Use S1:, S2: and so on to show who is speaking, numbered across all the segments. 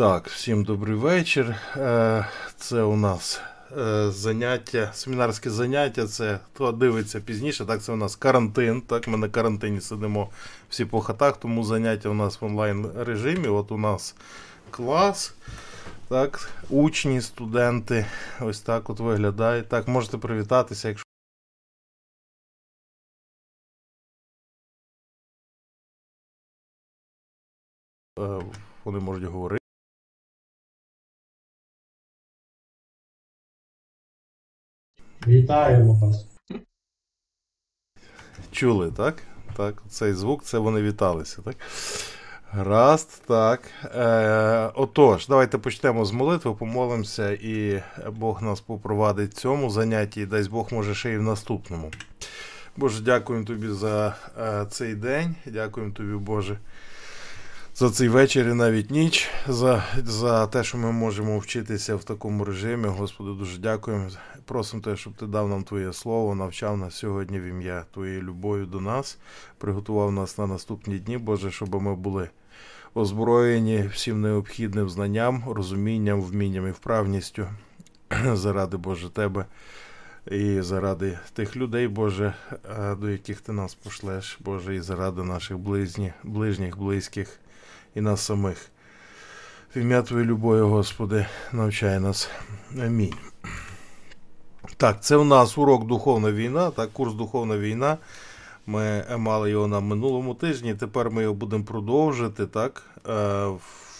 S1: Так, всім добрий вечір. Е, це у нас е, заняття, семінарське заняття. Це хто дивиться пізніше. Так, це у нас карантин. Так, ми на карантині сидимо всі по хатах, тому заняття у нас в онлайн режимі. От у нас клас. Так, учні, студенти. Ось так от виглядає. Так, можете привітатися, якщо. Е, Вони можуть говорити.
S2: Вітаємо вас.
S1: Чули, так? Так, цей звук, це вони віталися, так? Гаразд, так. Е, Отож, давайте почнемо з молитви, помолимося, і Бог нас попровадить в цьому занятті, і дасть Бог може ще й в наступному. Боже, дякуємо тобі за е, цей день. Дякуємо тобі, Боже, за цей вечір і навіть ніч, за, за те, що ми можемо вчитися в такому режимі. Господи, дуже дякуємо. Просимо те, щоб ти дав нам Твоє слово, навчав нас сьогодні в ім'я Твоєю любов'ю до нас, приготував нас на наступні дні, Боже, щоб ми були озброєні всім необхідним знанням, розумінням, вмінням і вправністю заради Боже Тебе. І заради тих людей, Боже, е, до яких ти нас пошлеш, Боже, і заради наших ближніх, ближніх, близьких і нас самих. В ім'я Твоєї любові, Господи, навчай нас. Амінь. Так, це у нас урок Духовна війна, так, курс Духовна війна. Ми мали його на минулому тижні, тепер ми його будемо продовжити. так. Е,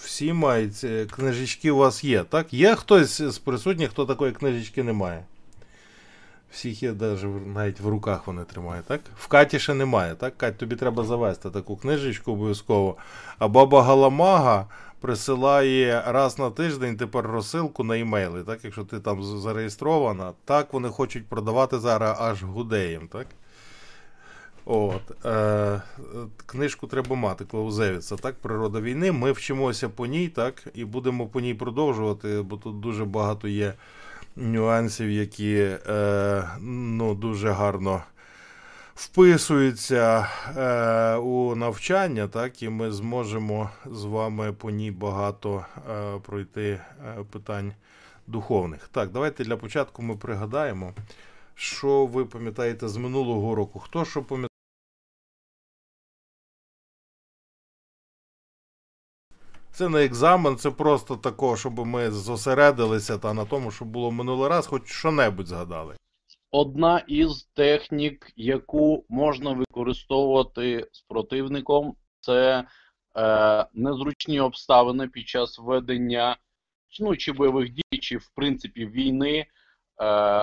S1: Всі мають е, книжечки у вас є, так? Є хтось з присутніх, хто такої книжечки не має? Всіх є навіть, навіть в руках вони тримають, так? В Каті ще немає, так? Кать, тобі треба завести таку книжечку обов'язково. А баба Галамага присилає раз на тиждень тепер розсилку на імейли, так? Якщо ти там зареєстрована, так вони хочуть продавати зараз аж гудеєм, так? От, е, Книжку треба мати Клаузевіца, так, природа війни. Ми вчимося по ній, так, і будемо по ній продовжувати, бо тут дуже багато є нюансів, які е, ну, дуже гарно вписуються е, у навчання, так, і ми зможемо з вами по ній багато е, пройти е, питань духовних. Так, давайте для початку ми пригадаємо, що ви пам'ятаєте з минулого року. Хто що пам'ятає? Це не екзамен, це просто тако, щоб ми зосередилися та на тому, що було минулий раз, хоч що-небудь згадали.
S3: Одна із технік, яку можна використовувати з противником, це е, незручні обставини під час ведення ну, чи бойових дій, чи в принципі війни. Е,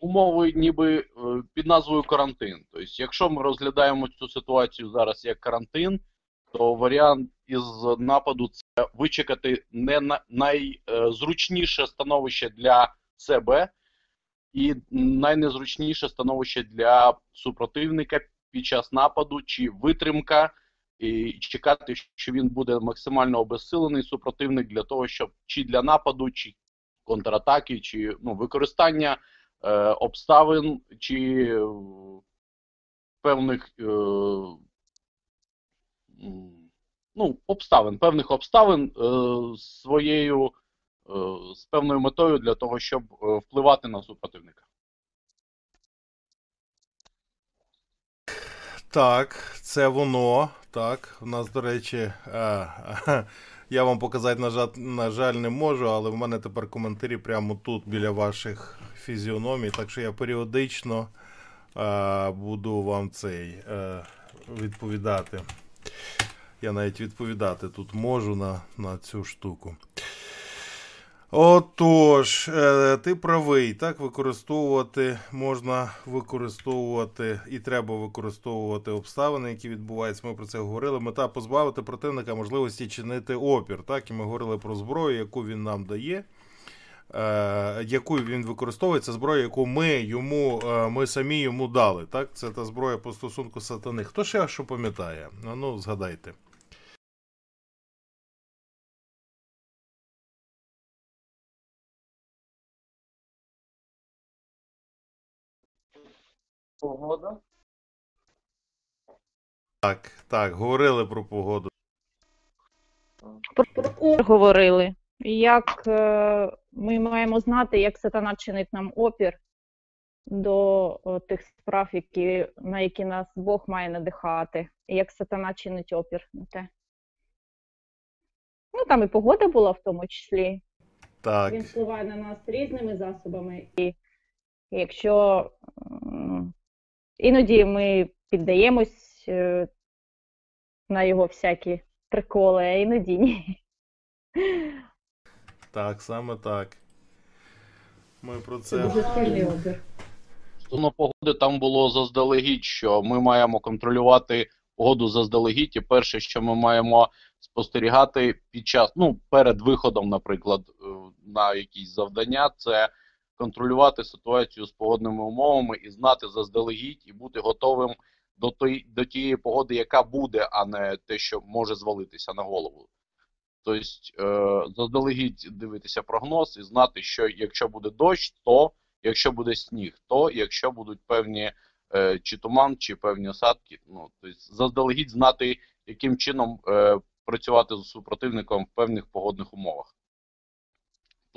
S3: Умови ніби е, під назвою карантин. Тобто, якщо ми розглядаємо цю ситуацію зараз як карантин, то варіант із нападу це вичекати не на найзручніше становище для себе і найнезручніше становище для супротивника під час нападу чи витримка, і чекати, що він буде максимально обезсилений супротивник для того, щоб чи для нападу, чи контратаки, чи ну, використання е, обставин, чи е, певних. Е, ну, обставин, певних обставин е, своєю, е, з певною метою для того, щоб е, впливати на супротивника.
S1: Так, це воно. Так, у нас, до речі, я вам показати, на жаль, на жаль, не можу, але в мене тепер коментарі прямо тут біля ваших фізіономій. Так що я періодично буду вам цей відповідати. Я навіть відповідати тут можу на на цю штуку. Отож, е, ти правий, так, використовувати можна використовувати і треба використовувати обставини, які відбуваються. Ми про це говорили. Мета позбавити противника можливості чинити опір. Так, і ми говорили про зброю, яку він нам дає. Е, яку він використовує, це зброя, яку ми йому, е, ми самі йому дали. Так? Це та зброя по стосунку сатани. Хто ще що пам'ятає? Ну, згадайте.
S3: Погода.
S1: Так, так, говорили про погоду.
S2: про опір говорили. Як е, ми маємо знати, як сатана чинить нам опір до тих справ, які, на які нас Бог має надихати, і як сатана чинить опір на те. Ну, там і погода була в тому числі.
S1: Так.
S2: Він впливає на нас різними засобами. І якщо іноді ми піддаємось е, на його всякі приколи, а іноді ні.
S1: Так, саме так. Ми про
S2: Це
S1: це.
S2: дуже сильний опір.
S3: Стосовно погоди, там було заздалегідь, що ми маємо контролювати погоду заздалегідь, і перше, що ми маємо спостерігати під час, ну, перед виходом, наприклад, е, на якісь завдання, це контролювати ситуацію з погодними умовами і знати заздалегідь, і бути готовим до, той, до тієї погоди, яка буде, а не те, що може звалитися на голову. Тобто, е, заздалегідь дивитися прогноз і знати, що якщо буде дощ, то якщо буде сніг, то якщо будуть певні е, чи туман, чи певні осадки, ну тобто заздалегідь знати, яким чином е, працювати з супротивником в певних погодних умовах.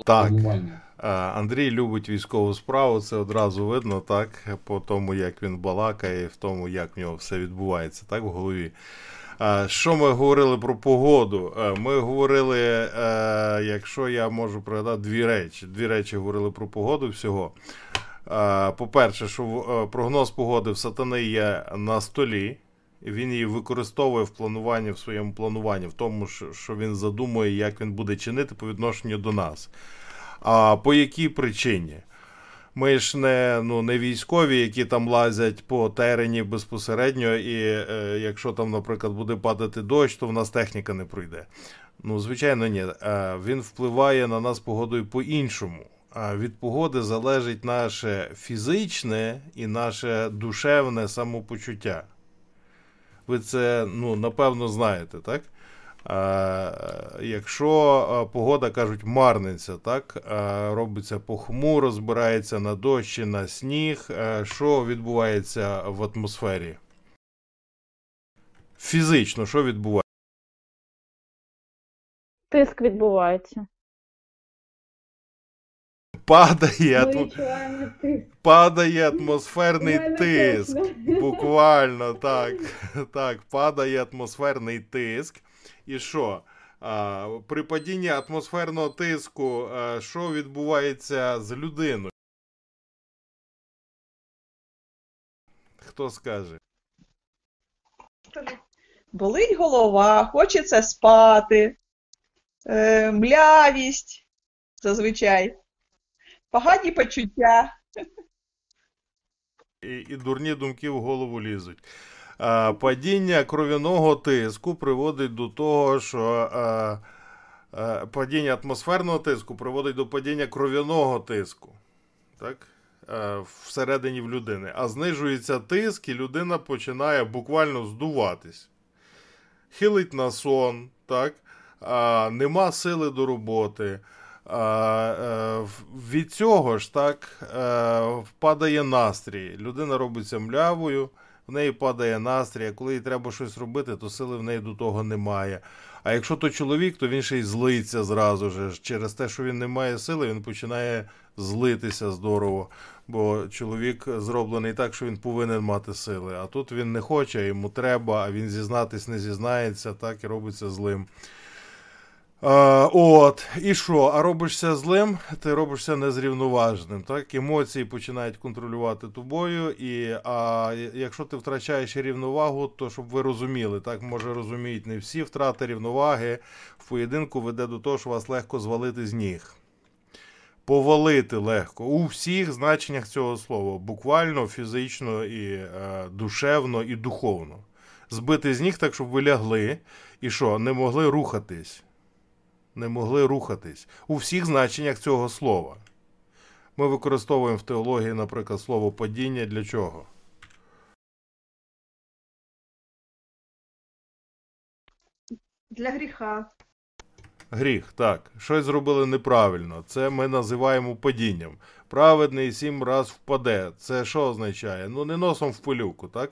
S1: Так. Е, Андрій любить військову справу, це одразу видно, так, по тому, як він балакає, в тому, як в нього все відбувається, так, в голові. Е, Що ми говорили про погоду? Е, Ми говорили, е, якщо я можу пригадати, дві речі. Дві речі говорили про погоду всього. По-перше, що прогноз погоди в сатани є на столі. Він її використовує в плануванні, в своєму плануванні, в тому, що він задумує, як він буде чинити по відношенню до нас. А по якій причині? Ми ж не, ну, не військові, які там лазять по терені безпосередньо, і е, якщо там, наприклад, буде падати дощ, то в нас техніка не пройде. Ну, звичайно, ні. Е, він впливає на нас погодою по-іншому. А від погоди залежить наше фізичне і наше душевне самопочуття. Ви це, ну, напевно, знаєте, так? Е, Якщо е, погода, кажуть, марниця, так, е, робиться похмуро, збирається на дощ чи на сніг, що відбувається в атмосфері? Фізично, що відбувається?
S2: Тиск відбувається.
S1: Падає,
S2: відчуваємо тиск.
S1: падає атмосферний тиск. Буквально так. Так, падає атмосферний тиск. І що? При падінні атмосферного тиску, що відбувається з людиною? Хто скаже?
S4: Болить голова, хочеться спати, е, млявість зазвичай, погані почуття.
S1: І, і дурні думки в голову лізуть. А, падіння кров'яного тиску приводить до того, що а, а, падіння атмосферного тиску приводить до падіння кров'яного тиску. Так? Всередині в людини. А знижується тиск, і людина починає буквально здуватись. Хилить на сон, так? а, нема сили до роботи. А, е, від цього ж так е, впадає настрій. Людина робиться млявою, в неї падає настрій, а коли їй треба щось робити, то сили в неї до того немає. А якщо то чоловік, то він ще й злиться зразу ж. Через те, що він не має сили, він починає злитися здорово. Бо чоловік зроблений так, що він повинен мати сили. А тут він не хоче, йому треба, а він зізнатись не зізнається, так і робиться злим. От, і що? А робишся злим, ти робишся незрівноважним. Так? Емоції починають контролювати тобою. І, а якщо ти втрачаєш рівновагу, то щоб ви розуміли, так може розуміють не всі втрата рівноваги в поєдинку веде до того, що вас легко звалити з ніг. Повалити легко у всіх значеннях цього слова, буквально, фізично, і е, душевно, і духовно. Збити з ніг так, щоб ви лягли, і що, не могли рухатись не могли рухатись у всіх значеннях цього слова. Ми використовуємо в теології, наприклад, слово падіння для чого?
S4: Для гріха.
S1: Гріх, так. Щось зробили неправильно. Це ми називаємо падінням. Праведний сім раз впаде. Це що означає? Ну, не носом в пилюку, так?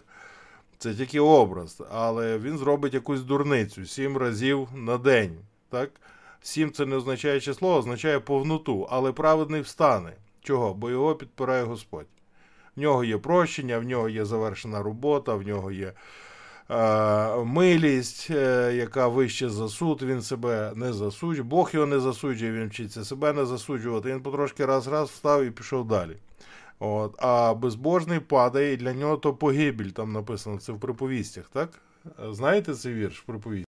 S1: Це тільки образ, але він зробить якусь дурницю сім разів на день. Так? Сім це не означає число, означає повноту, але праведний встане. Чого? Бо його підпирає Господь. В нього є прощення, в нього є завершена робота, в нього є е, милість, е, яка вище за суд, він себе не засуджує. Бог його не засуджує, він вчиться себе не засуджувати. Він потрошки раз-раз встав і пішов далі. От, а безбожний падає, і для нього то погибель, там написано, це в приповістях, так? Знаєте цей вірш в приповістях?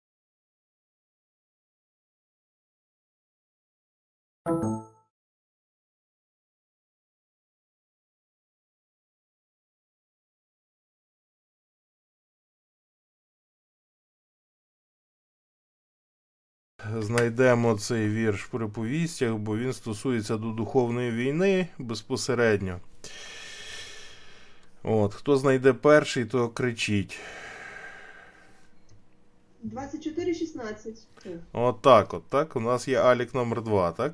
S1: Знайдемо цей вірш в приповістях, бо він стосується до духовної війни безпосередньо. От, хто знайде перший, то кричіть.
S5: 24-16.
S1: От так, от так. У нас є Алік номер 2, так?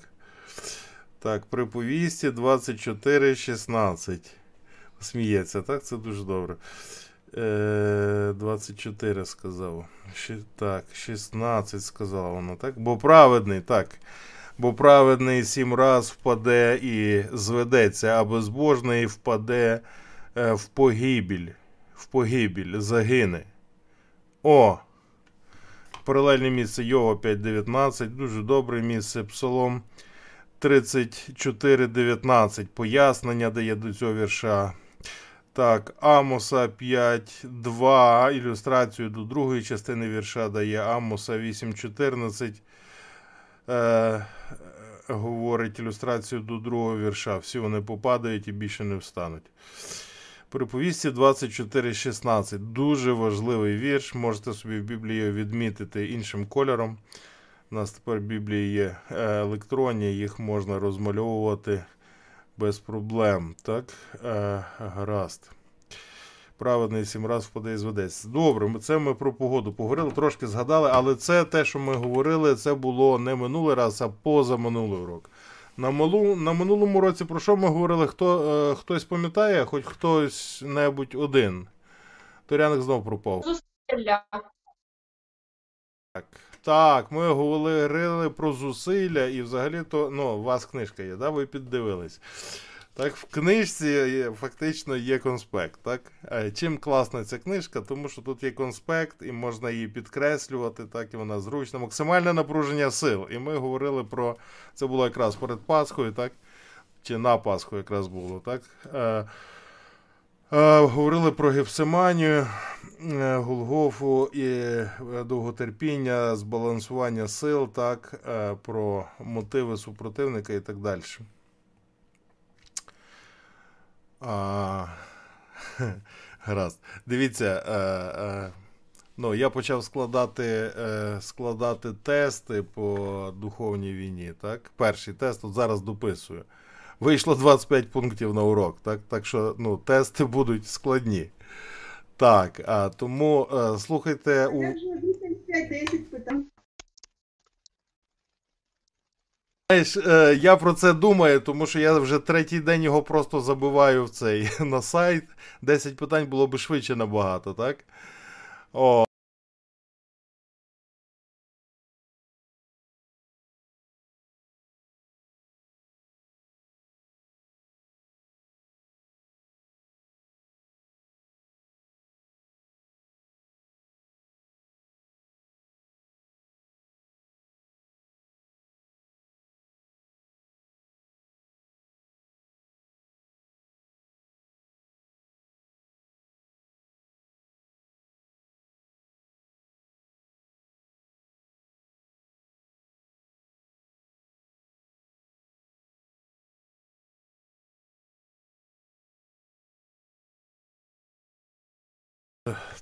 S1: Так, при повісті 24-16. Сміється, так? Це дуже добре. Е, 24 сказав. Так, 16 сказала вона, так? Бо праведний, так. Бо праведний сім раз впаде і зведеться, а безбожний впаде е, в погибіль. В погибіль, загине. О! Паралельне місце Йова 5.19, дуже добре місце. Псалом 34.19. Пояснення дає до цього вірша. Так, Амоса 5.2. Ілюстрацію до другої частини вірша дає Амоса 8.14. Е, говорить ілюстрацію до другого вірша. Всі вони попадають і більше не встануть. Приповісті 24.16. Дуже важливий вірш. Можете собі в Біблії відмітити іншим кольором. У нас тепер в Біблії є е, електронні, їх можна розмальовувати без проблем. Так, е, гаразд. Праведний сім раз впаде і зведеться. Добре, ми- це ми про погоду поговорили, трошки згадали, але це те, що ми говорили, це було не минулий раз, а позаминулий урок. На, малу, на минулому році про що ми говорили? Хто, е, хтось пам'ятає, хоч хтось небудь один. Торяник знов пропав. Так, так, ми говорили про зусилля, і взагалі то, ну, у вас книжка є, да? ви піддивились. Так, в книжці фактично є конспект. Так? Е, Чим класна ця книжка? Тому що тут є конспект, і можна її підкреслювати, так, і вона зручна. Максимальне напруження сил. І ми говорили про. Це було якраз перед Пасхою, так? Чи на Пасху якраз було, так? Е, говорили про Гефсиманію, е, Голгофу і е, довготерпіння, збалансування сил, так, про мотиви супротивника і так далі. А, гаразд. Дивіться, ну, я почав складати, складати тести по духовній війні. Так? Перший тест от зараз дописую. Вийшло 25 пунктів на урок, так, так що ну, тести будуть складні. Так, а, тому е, слухайте. У...
S5: Як же 8, 5, 10 питань?
S1: Знаєш, е, я про це думаю, тому що я вже третій день його просто забиваю в цей на сайт. 10 питань було би швидше набагато, так? О.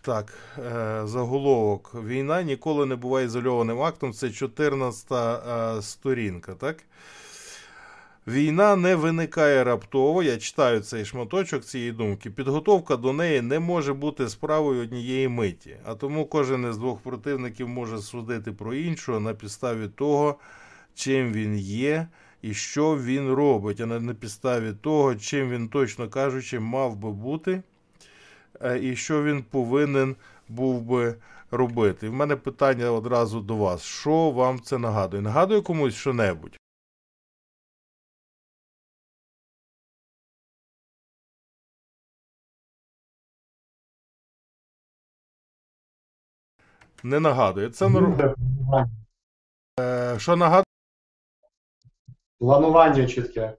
S1: Так, е, заголовок. Війна ніколи не буває ізольованим актом. Це 14 е, сторінка, так? Війна не виникає раптово. Я читаю цей шматочок цієї думки. Підготовка до неї не може бути справою однієї миті. А тому кожен із двох противників може судити про іншого на підставі того, чим він є і що він робить, а не на підставі того, чим він, точно кажучи, мав би бути і що він повинен був би робити. І в мене питання одразу до вас: що вам це нагадує? Нагадує комусь що-небудь? Не нагадує. Це нор- е, що нагадує?
S6: Планування чітке.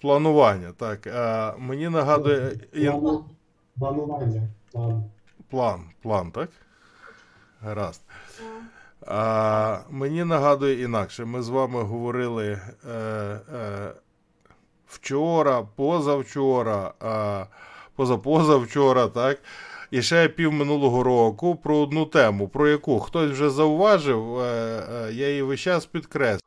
S1: Планування. Так. Е, мені нагадує
S6: Плану- Планування. План.
S1: план. План, так? Гаразд. А, мені нагадує інакше. Ми з вами говорили е, е, вчора, позавчора, а, позапозавчора, так? І ще пів минулого року про одну тему, про яку хтось вже зауважив, е, е, я її весь час підкреслю.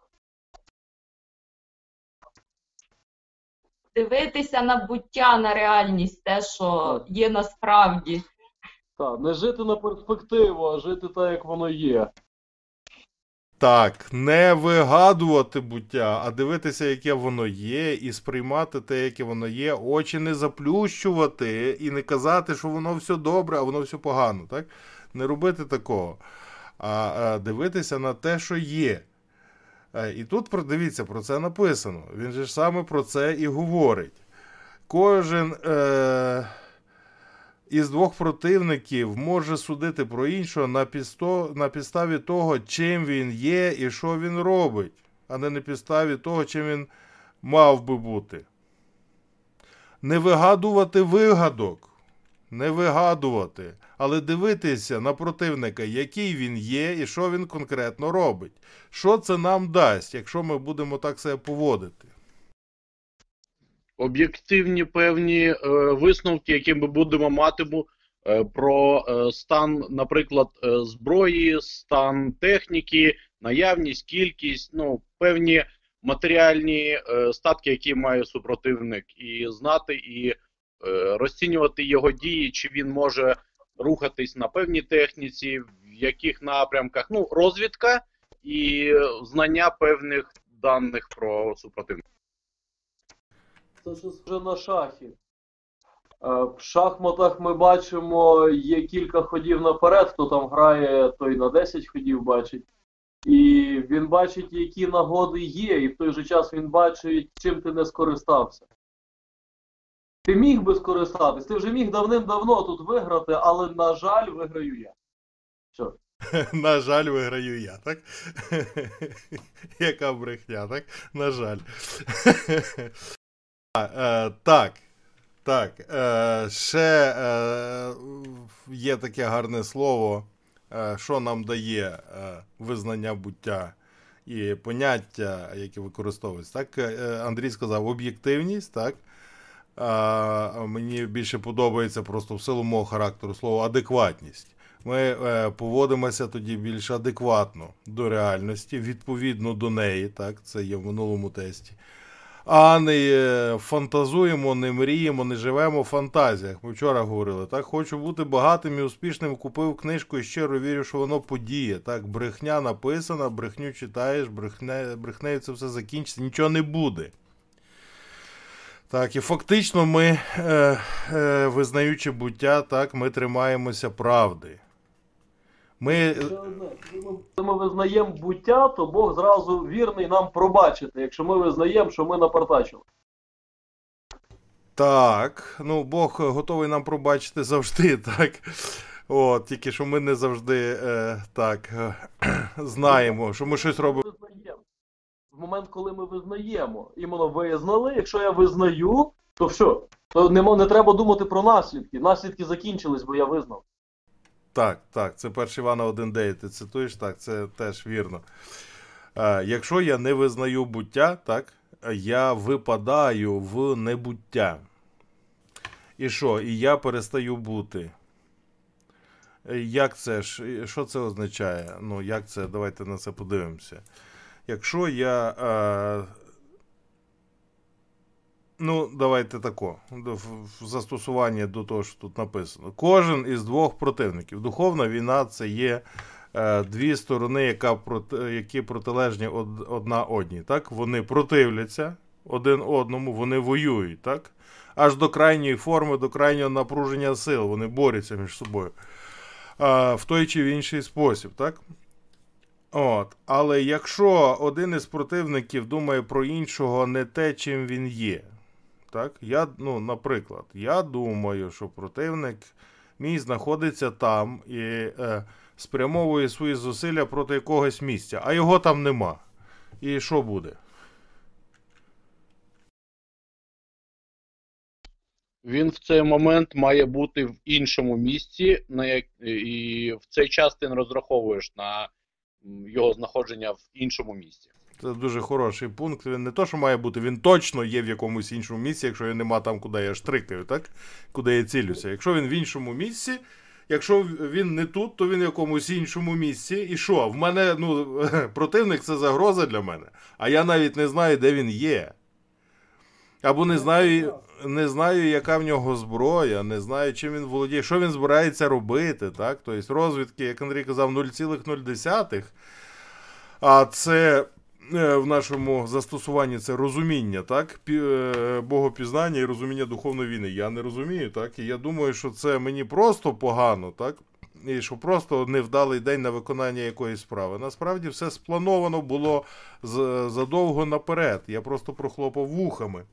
S7: Дивитися на буття, на реальність, те, що є насправді.
S3: Так, не жити на перспективу, а жити так, як воно є.
S1: Так, не вигадувати буття, а дивитися, яке воно є, і сприймати те, яке воно є, очі не заплющувати і не казати, що воно все добре, а воно все погано. Так? Не робити такого, а, а дивитися на те, що є. Е, І тут дивіться, про це написано. Він же ж саме про це і говорить. Кожен е, із двох противників може судити про іншого на, пісто, на підставі того, чим він є і що він робить, а не на підставі того, чим він мав би бути. Не вигадувати вигадок. Не вигадувати, але дивитися на противника, який він є і що він конкретно робить. Що це нам дасть, якщо ми будемо так себе поводити?
S3: Об'єктивні певні е, висновки, які ми будемо мати е, про е, стан, наприклад, е, зброї, стан техніки, наявність, кількість, ну, певні матеріальні е, статки, які має супротивник, і знати і е, розцінювати його дії, чи він може рухатись на певній техніці, в яких напрямках. Ну, розвідка і знання певних даних про супротивника.
S8: Це ж вже на шахі. Е, В шахматах ми бачимо, є кілька ходів наперед, хто там грає, той на 10 ходів бачить. І він бачить, які нагоди є, і в той же час він бачить, чим ти не скористався. Ти міг би скористатись, ти вже міг давним-давно тут виграти, але, на жаль, виграю я. Все.
S1: На жаль, виграю я, так? Яка брехня, так? На жаль. Е, так. Так. Е, ще е, є таке гарне слово, що нам дає визнання буття і поняття, які використовуються. Так, Андрій сказав, об'єктивність, так? Мені більше подобається просто в силу мого характеру слово адекватність. Ми е, поводимося тоді більш адекватно до реальності, відповідно до неї, так, це є в минулому тесті. А не е, фантазуємо, не мріємо, не живемо в фантазіях. Ми вчора говорили, так, хочу бути багатим і успішним, купив книжку і щиро вірю, що воно подіє. Так, брехня написана, брехню читаєш, брехне, брехнею це все закінчиться, нічого не буде. Так, і фактично ми, е, е, визнаючи буття, так, ми тримаємося правди. Ми,
S8: Ще одне, Коли ми визнаємо буття, то Бог зразу вірний нам пробачити, якщо ми визнаємо, що ми напартачили.
S1: так, ну, Бог готовий нам пробачити завжди, так. От, тільки що ми не завжди е, так е, знаємо, що ми щось робимо.
S8: Момент, коли ми визнаємо, іменно визнали, якщо я визнаю, то все. То не, не треба думати про наслідки. Наслідки закінчились, бо я визнав.
S1: Так, так, це 1 Івана 1.9, ти цитуєш, так, це теж вірно. Е, якщо я не визнаю буття, так, я випадаю в небуття. І що? І я перестаю бути. Е, Як це ж? Що це означає? Ну, як це? Давайте на це подивимося. Якщо я. Е, ну, давайте тако. В застосуванні до того, що тут написано. Кожен із двох противників. Духовна війна це є е, дві сторони, яка які протилежні од, одна одній. Так? Вони противляться один одному, вони воюють, так? Аж до крайньої форми, до крайнього напруження сил, вони борються між собою. А, в той чи в інший спосіб, так? От. Але якщо один із противників думає про іншого не те, чим він є, так? Я, ну, наприклад, я думаю, що противник мій знаходиться там і е, спрямовує свої зусилля проти якогось місця, а його там нема. І що буде?
S3: Він в цей момент має бути в іншому місці, на як... і в цей час ти не розраховуєш на його знаходження в іншому місці.
S1: Це дуже хороший пункт. Він не то, що має бути, він точно є в якомусь іншому місці, якщо його нема там, куди я штрикаю, так? Куди я цілюся. Якщо він в іншому місці, якщо він не тут, то він в якомусь іншому місці. І що? В мене ну, противник це загроза для мене. А я навіть не знаю, де він є. Або не знаю, не знаю, яка в нього зброя, не знаю, чим він володіє, що він збирається робити. Так? Тобто розвідки, як Андрій казав, 0,0. А це е, в нашому застосуванні це розуміння, так? Е, Богопізнання і розуміння духовної війни. Я не розумію, так? І я думаю, що це мені просто погано, так? І що просто невдалий день на виконання якоїсь справи. Насправді все сплановано було задовго наперед. Я просто прохлопав вухами.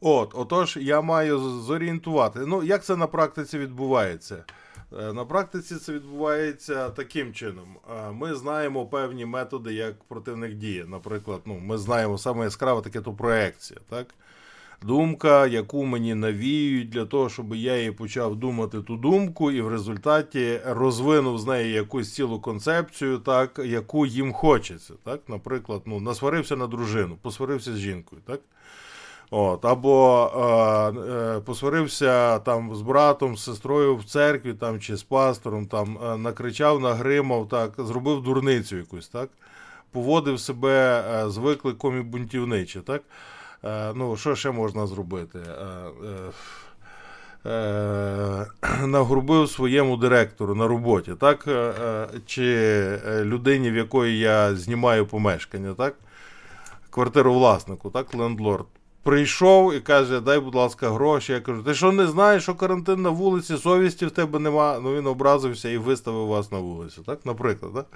S1: От, отож, я маю зорієнтувати. Ну, як це на практиці відбувається? Е, На практиці це відбувається таким чином. Е, Ми знаємо певні методи, як противник діє. Наприклад, ну, ми знаємо саме яскраве таке то проекція. Так? Думка, яку мені навіюють для того, щоб я її почав думати ту думку, і в результаті розвинув з неї якусь цілу концепцію, так, яку їм хочеться. Так? Наприклад, ну, насварився на дружину, посварився з жінкою. Так? От, або е, е, посварився там з братом, з сестрою в церкві там, чи з пастором, там, е, накричав, нагримав, так, зробив дурницю якусь, так? поводив себе е, з викликом і бунтівниче. Так? Е, ну, що ще можна зробити? Е, нагрубив своєму директору на роботі, так? Чи людині, в якої я знімаю помешкання, так? квартировласнику, так, лендлорд. Прийшов і каже, дай, будь ласка, гроші. Я кажу, ти що не знаєш, що карантин на вулиці, совісті в тебе нема. Ну він образився і виставив вас на вулицю, так, наприклад. Так?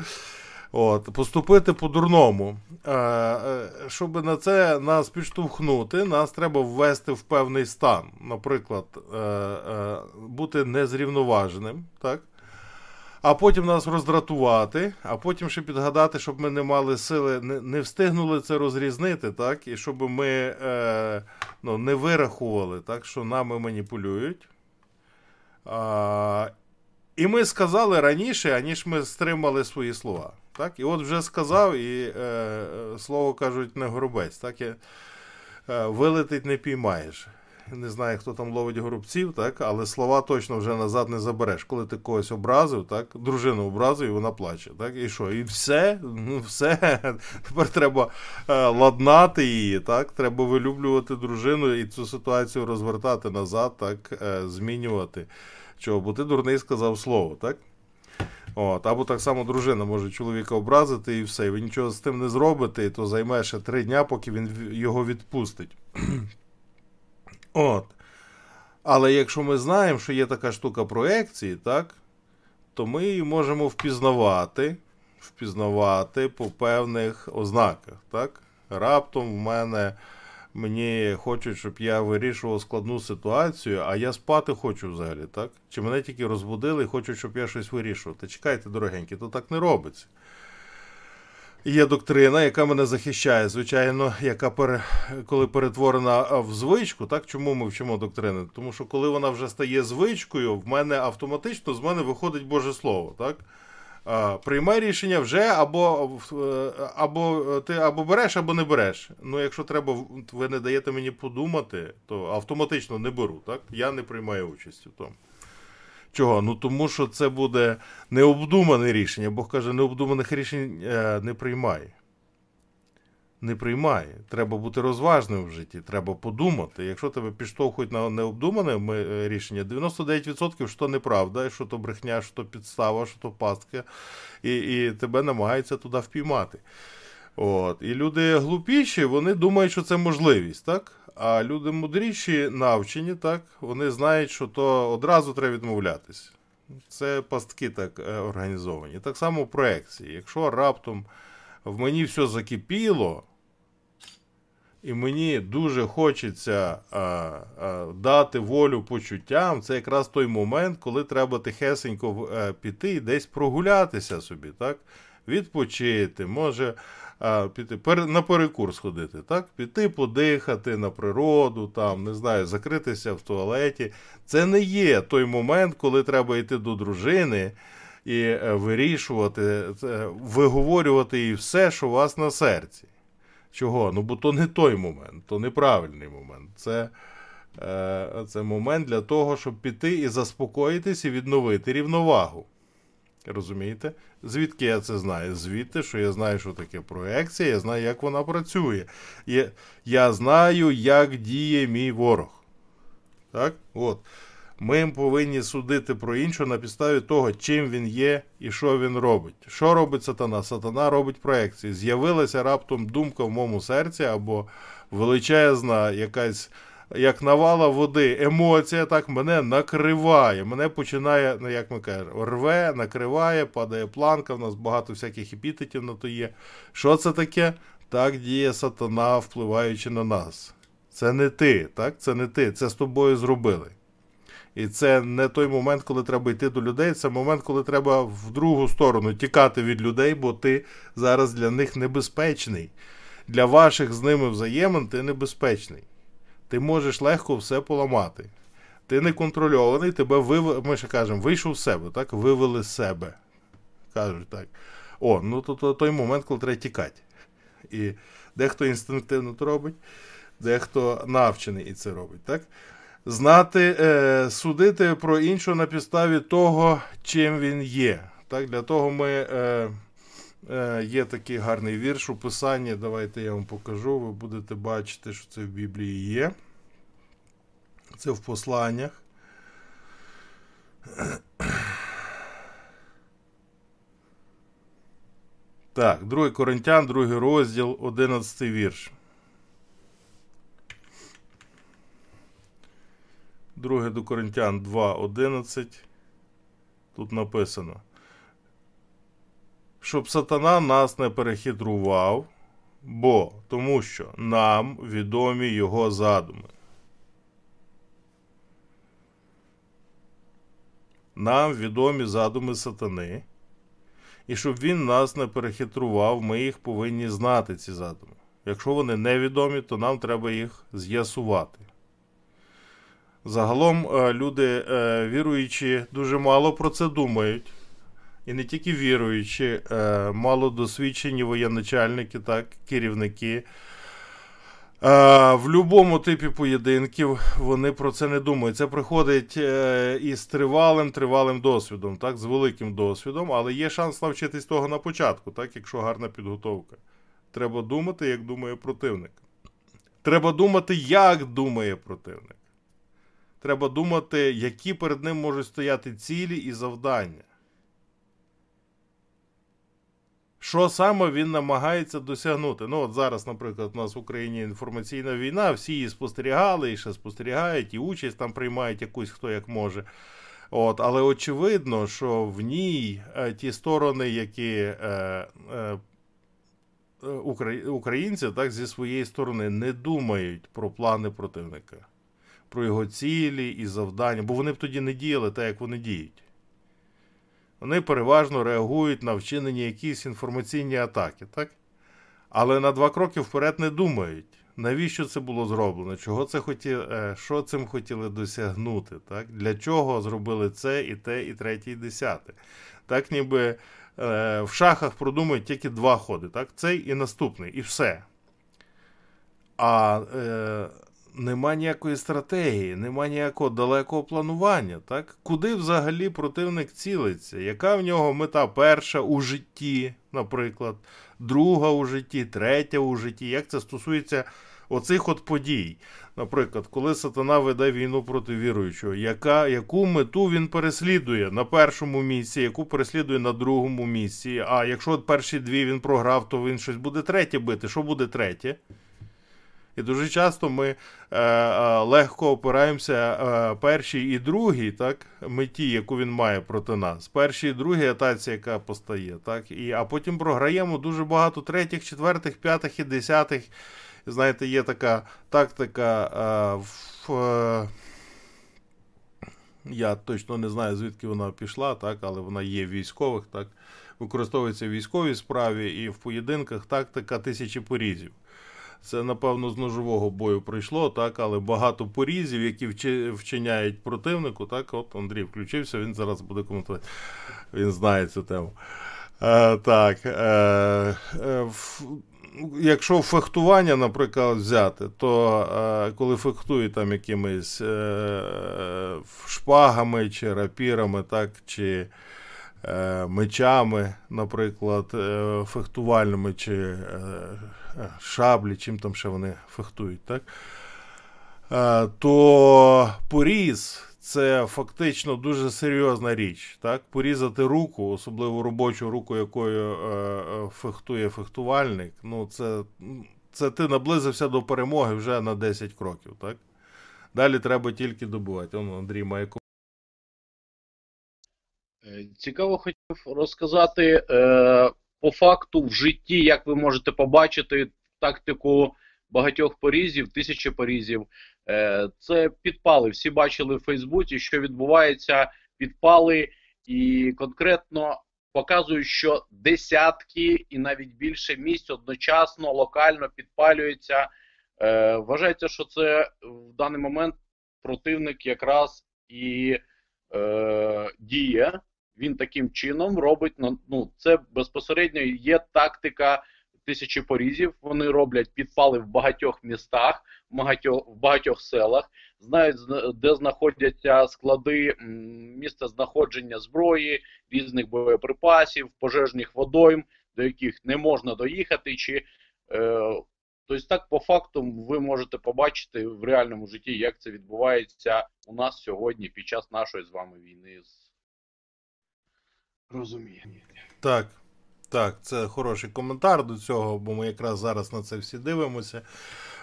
S1: От, поступити по-дурному. Е, е, щоб на це нас підштовхнути, нас треба ввести в певний стан. Наприклад, е, бути незрівноваженим, так? А потім нас роздратувати, а потім ще підгадати, щоб ми не мали сили, не, не встигнули це розрізнити, так? І щоб ми е, ну, не вирахували, так, що нами маніпулюють. А, і ми сказали раніше, аніж ми стримали свої слова. Так? І от вже сказав, і е, е, слово кажуть, не горобець. Так? Е, вилетить не піймаєш. Не знаю, хто там ловить горобців, так? але слова точно вже назад не забереш. Коли ти когось образив, так? дружину образив, і вона плаче. Так? І що? І все, ну все. Тепер треба е, ладнати її, так? треба вилюблювати дружину і цю ситуацію розвертати назад, так? Е, змінювати. Чого? Бо ти дурний сказав слово, так? От, або так само дружина може чоловіка образити і все. І ви нічого з тим не зробите, і то займе ще три дня, поки він його відпустить. От. Але якщо ми знаємо, що є така штука проекції, так, то ми її можемо впізнавати, впізнавати по певних ознаках. Так? Раптом в мене мені хочуть, щоб я вирішував складну ситуацію, а я спати хочу взагалі, так? Чи мене тільки розбудили і хочуть, щоб я щось вирішував. Та чекайте, дорогенькі, то так не робиться. Є доктрина, яка мене захищає, звичайно, яка пере... коли перетворена в звичку, так чому ми вчимо доктрини? Тому що коли вона вже стає звичкою, в мене автоматично з мене виходить Боже Слово, так? Приймай рішення вже або, е, або ти або береш, або не береш. Ну, якщо треба, ви не даєте мені подумати, то автоматично не беру, так? Я не приймаю участі в тому. Чого? Ну тому що це буде необдумане рішення. Бог каже, необдуманих рішень е, не приймай. Не приймай. Треба бути розважним в житті, треба подумати. Якщо тебе підштовхують на необдумане е, рішення, 99% що неправда, що то брехня, що то підстава, що то пастка, і, і тебе намагаються туди впіймати. От. І люди глупіші, вони думають, що це можливість, так? А люди мудріші, навчені, так, вони знають, що то одразу треба відмовлятися. Це пастки так е, організовані. Так само проекції. Якщо раптом в мені все закипіло, і мені дуже хочеться а, а, дати волю почуттям, це якраз той момент, коли треба тихесенько а, піти і десь прогулятися собі, так? Відпочити, може піти пер, на перекур сходити, так? Піти подихати на природу, там, не знаю, закритися в туалеті. Це не є той момент, коли треба йти до дружини і е, вирішувати, виговорювати їй все, що у вас на серці. Чого? Ну, бо то не той момент, то неправильний момент. Це, е, це момент для того, щоб піти і заспокоїтись і відновити рівновагу. Розумієте? Звідки я це знаю? Звідти, що я знаю, що таке проекція, я знаю, як вона працює. Я, я знаю, як діє мій ворог. Так? От. Ми повинні судити про іншого на підставі того, чим він є і що він робить. Що робить сатана? Сатана робить проекції. З'явилася раптом думка в моєму серці або величезна якась. Як навала води, емоція так мене накриває. Мене починає, ну як ми кажемо, рве, накриває, падає планка. В нас багато всяких епітетів на то є. Що це таке? Так діє сатана, впливаючи на нас. Це не ти, так? Це не ти. Це з тобою зробили. І це не той момент, коли треба йти до людей, це момент, коли треба в другу сторону тікати від людей, бо ти зараз для них небезпечний. Для ваших з ними взаємин ти небезпечний. Ти можеш легко все поламати. Ти не контрольований, тебе вив... ми ще кажемо, вийшов з себе, так? Вивели з себе. Кажуть так. О, ну то, то той момент, коли треба тікати. І дехто інстинктивно це робить, дехто навчений і це робить, так? Знати, е, судити про іншого на підставі того, чим він є. Так, Для того ми е, є такий гарний вірш у писанні. Давайте я вам покажу. Ви будете бачити, що це в Біблії є. Це в посланнях. Так, 2 Коринтян, 2 розділ, 11 вірш. 2 до Коринтян 2.11. Тут написано. Щоб сатана нас не перехитрував, бо тому що нам відомі його задуми. Нам відомі задуми сатани. І щоб він нас не перехитрував, ми їх повинні знати, ці задуми. Якщо вони невідомі, то нам треба їх з'ясувати. Загалом е, люди е, віруючі дуже мало про це думають. І не тільки віруючі, е, мало досвідчені воєначальники, так, керівники. В будь-якому типі поєдинків вони про це не думають. Це приходить із тривалим тривалим досвідом, так, з великим досвідом, але є шанс навчитись того на початку, так, якщо гарна підготовка. Треба думати, як думає противник. Треба думати, як думає противник. Треба думати, які перед ним можуть стояти цілі і завдання. Що саме він намагається досягнути? Ну, от зараз, наприклад, у нас в Україні інформаційна війна, всі її спостерігали і ще спостерігають, і участь там приймають якусь хто як може. От, Але очевидно, що в ній е, ті сторони, які е, е, українці так, зі своєї сторони не думають про плани противника про його цілі і завдання, бо вони б тоді не діяли так, як вони діють. Вони переважно реагують на вчинені якісь інформаційні атаки, так? Але на два кроки вперед не думають, навіщо це було зроблено, чого це хотіли, е, що цим хотіли досягнути, так? для чого зробили це, і те, і третє, і десяте. Так, ніби е, в шахах продумують тільки два ходи, так? цей і наступний, і все. А е, нема ніякої стратегії, нема ніякого далекого планування. так? Куди взагалі противник цілиться? Яка в нього мета перша у житті, наприклад, друга у житті, третя у житті? Як це стосується оцих от подій. Наприклад, коли сатана веде війну проти віруючого, яка, яку мету він переслідує на першому місці, яку переслідує на другому місці. А якщо перші дві він програв, то він щось буде третє бити. Що буде третє? І дуже часто ми е, е, легко опираємося е, першій і другій, так, меті, яку він має проти нас. Першій і другій атаці, яка постає, так, і, а потім програємо дуже багато третіх, четвертих, п'ятих і десятих. Знаєте, є така тактика. В, я точно не знаю, звідки вона пішла, так, але вона є в військових, так, використовується в військовій справі і в поєдинках тактика тисячі порізів. Це, напевно, з ножового бою прийшло, так, але багато порізів, які вчиняють противнику. Так, от Андрій включився, він зараз буде коментувати. Він знає цю тему. Е, так. Е, е, в- Якщо фехтування, наприклад, взяти, то е, коли фехтують там якимись е, шпагами чи рапірами, так, чи мечами, наприклад, е, фехтувальними, чи е, е, шаблі, чим там ще вони фехтують, так? Е, то поріз це фактично дуже серйозна річ. Так? Порізати руку, особливо робочу руку, якою е, е, фехтує фехтувальник, ну це, це ти наблизився до перемоги вже на 10 кроків. Так? Далі треба тільки добувати. Он, Андрій має
S3: Е, Цікаво хотів розказати е, по факту в житті, як ви можете побачити тактику багатьох порізів, тисячі порізів. Е, це підпали. Всі бачили в Фейсбуці, що відбувається, підпали, і конкретно показують, що десятки і навіть більше місць одночасно локально підпалюються. Е, вважається, що це в даний момент противник якраз і е, діє він таким чином робить на- ну, це безпосередньо є тактика тисячі порізів. Вони роблять підпали в багатьох містах, в багатьох, в багатьох селах, знають, зна- де знаходяться склади, м, місце знаходження зброї, різних боєприпасів, пожежних водойм, до яких не можна доїхати. Чи, е, Тобто так, по факту, ви можете побачити в реальному житті, як це відбувається у нас сьогодні під час нашої з вами війни з розумієте.
S1: Так, так, це хороший коментар до цього, бо ми якраз зараз на це всі дивимося.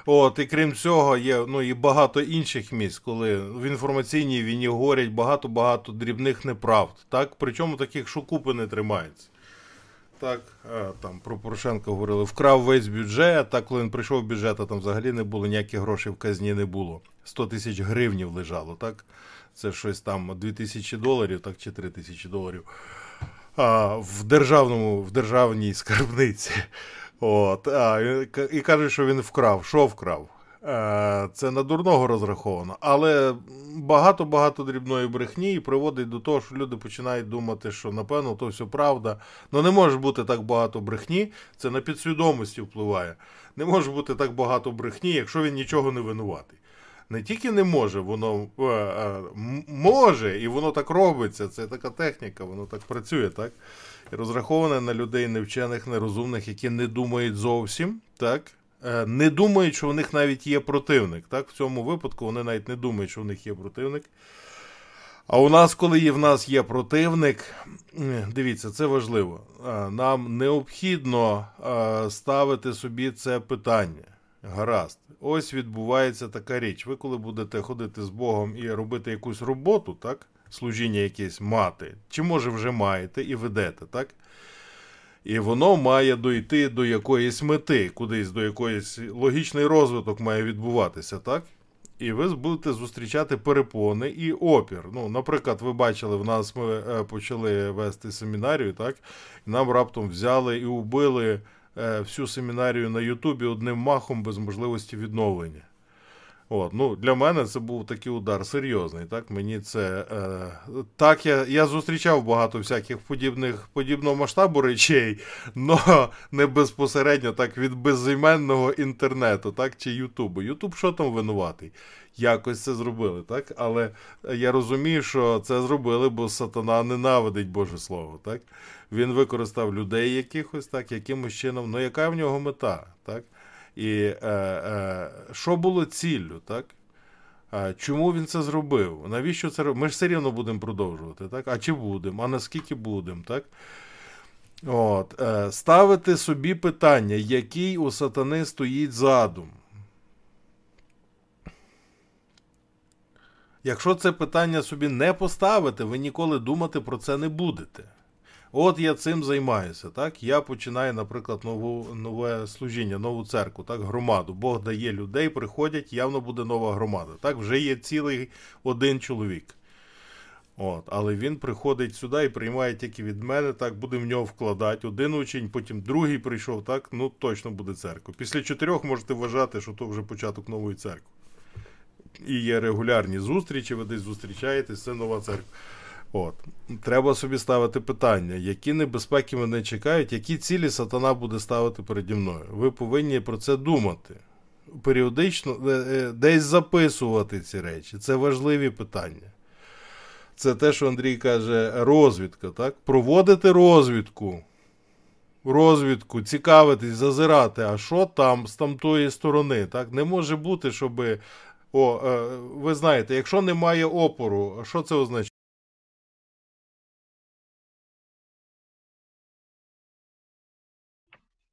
S1: От, і крім цього, є ну, і багато інших місць, коли в інформаційній війні говорять багато-багато дрібних неправд. Так? Причому таких, що купи не тримається. Так, там про Порошенка говорили, вкрав весь бюджет, так коли він прийшов в бюджет, а там взагалі не було, ніяких грошей в казні не було. 100 тисяч гривнів лежало, так? Це щось там 2 тисячі доларів, так, чи 3 тисячі доларів а, в державному, в державній скарбниці. От, а, і каже, що він вкрав. Що вкрав? Е, Це на дурного розраховано. Але багато-багато дрібної брехні і приводить до того, що люди починають думати, що напевно то все правда. Ну не може бути так багато брехні, це на підсвідомості впливає. Не може бути так багато брехні, якщо він нічого не винуватий. Не тільки не може, воно е, е, може, і воно так робиться. Це така техніка, воно так працює, так? І розраховане на людей невчених, нерозумних, які не думають зовсім, так? Е, Не думають, що у них навіть є противник. Так? В цьому випадку вони навіть не думають, що у них є противник. А у нас, коли в нас є противник, дивіться, це важливо. Е, Нам необхідно ставити собі це питання. Гаразд. Ось відбувається така річ. Ви коли будете ходити з Богом і робити якусь роботу, так? Служіння якесь мати, чи може вже маєте і ведете, так? І воно має дойти до якоїсь мети, кудись до якоїсь логічний розвиток має відбуватися, так? І ви будете зустрічати перепони і опір. Ну, наприклад, ви бачили, в нас ми е, почали вести семінарію, так? І нам раптом взяли і убили всю семінарію на Ютубі одним махом без можливості відновлення. От, ну, для мене це був такий удар серйозний. Так, мені це, е, так я, я зустрічав багато всяких подібних, подібного масштабу речей, але не безпосередньо так від безіменного інтернету, так, чи Ютубу. Ютуб що там винуватий? Якось це зробили, так? Але я розумію, що це зробили, бо сатана ненавидить Боже Слово. Так? Він використав людей якихось, так, якимось чином. Ну, яка в нього мета? Так? І е, е, що було ціллю, так? Чому він це зробив? Навіщо це робив? Ми ж все рівно будемо продовжувати, так? А чи будемо? А наскільки будемо, так? От, е, ставити собі питання, який у сатани стоїть задум. Якщо це питання собі не поставите, ви ніколи думати про це не будете. От я цим займаюся. Так? Я починаю, наприклад, нову, нове служіння, нову церкву, так, громаду. Бог дає людей, приходять, явно буде нова громада. Так, вже є цілий один чоловік. От, але він приходить сюди і приймає тільки від мене, так, буде в нього вкладати. Один учень, потім другий прийшов, так, ну точно буде церква. Після чотирьох можете вважати, що то вже початок нової церкви. І є регулярні зустрічі, ви десь зустрічаєтесь, це нова церква. От. Треба собі ставити питання, які небезпеки мене чекають, які цілі сатана буде ставити переді мною. Ви повинні про це думати. Періодично е, е, десь записувати ці речі. Це важливі питання. Це те, що Андрій каже, розвідка. так? Проводити розвідку. Розвідку, цікавитись, зазирати, а що там з тамтої сторони. Так? Не може бути, щоб. О, е, ви знаєте, якщо немає опору, що це означає?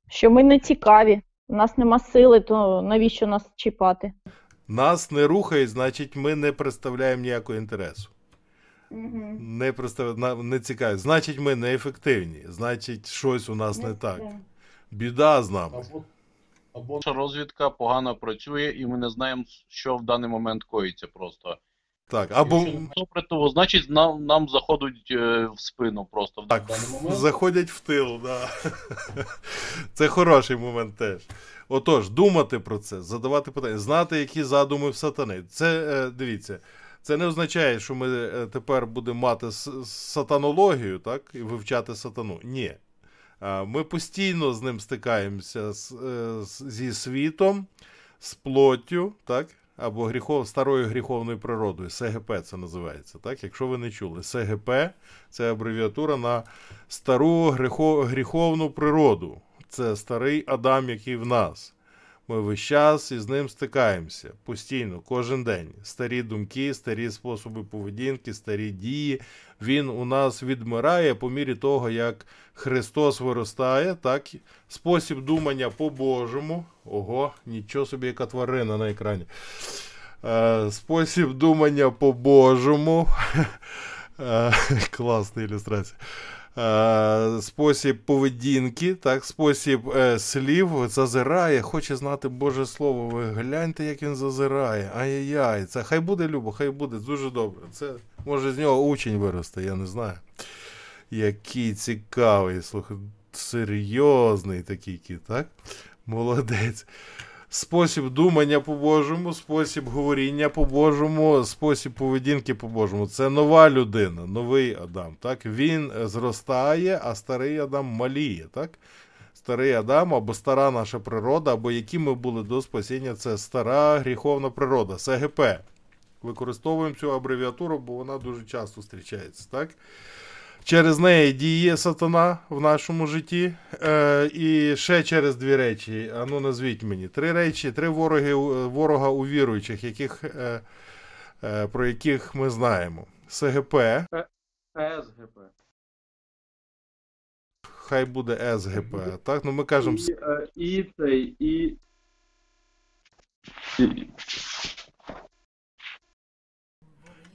S2: Що ми не цікаві, у нас нема сили, то навіщо нас чіпати?
S1: Нас не рухає, значить, ми не представляємо ніякого інтересу.
S5: Угу.
S1: Не представ... не цікаві. Значить, ми неефективні. Значить, щось у нас не так. Біда з нами.
S6: Або,
S3: Наша розвідка погано працює, і ми не знаємо, що в даний момент коїться просто.
S1: Так, або
S3: добре, то значить нам, нам заходять е, в спину просто.
S1: так,
S6: в даний момент-
S1: заходять в тил, да. Це хороший момент теж. Отож, думати про це, задавати питання, знати, які задуми в сатани. Це е, дивіться. Це не означає, що ми е, тепер будемо мати сатанологію, так, і вивчати сатану. Ні. А, Ми постійно з ним стикаємося е, з- зі світом, з плоттю, так? Або гріхов, старою гріховною природою. СГП це називається. Так? Якщо ви не чули, СГП це абревіатура на стару гріхо- гріховну природу. Це старий Адам, який в нас. Ми весь час із ним стикаємося постійно, кожен день. Старі думки, старі способи поведінки, старі дії. Він у нас відмирає по мірі того, як Христос виростає, так спосіб думання по-божому. Ого, нічого собі, яка тварина на екрані. Е, спосіб думання по-божому. Е, класна ілюстрація. Е, спосіб поведінки, так, спосіб е, слів зазирає, хоче знати Боже Слово. Ви гляньте, як він зазирає. Ай-яй-яй, це хай буде любо, хай буде дуже добре. Це може з нього учень виросте, я не знаю. Який цікавий, слухай, серйозний такий кіт, так? Молодець. Спосіб думання по-божому, спосіб говоріння по-божому, спосіб поведінки по-божому. Це нова людина, новий Адам. Так? Він е, зростає, а старий Адам маліє. Так? Старий Адам або стара наша природа, або які ми були до спасіння, це стара гріховна природа, СГП. Використовуємо цю абревіатуру, бо вона дуже часто зустрічається. Так? Через неї діє сатана в нашому житті. Е, і ще через дві речі. А ну назвіть мені. Три речі, три вороги, ворога у віруючих, яких, е, е, про яких ми знаємо. СГП,
S8: СГП.
S1: хай буде СГП. Так, ну ми кажемо
S8: І, е, і цей, і-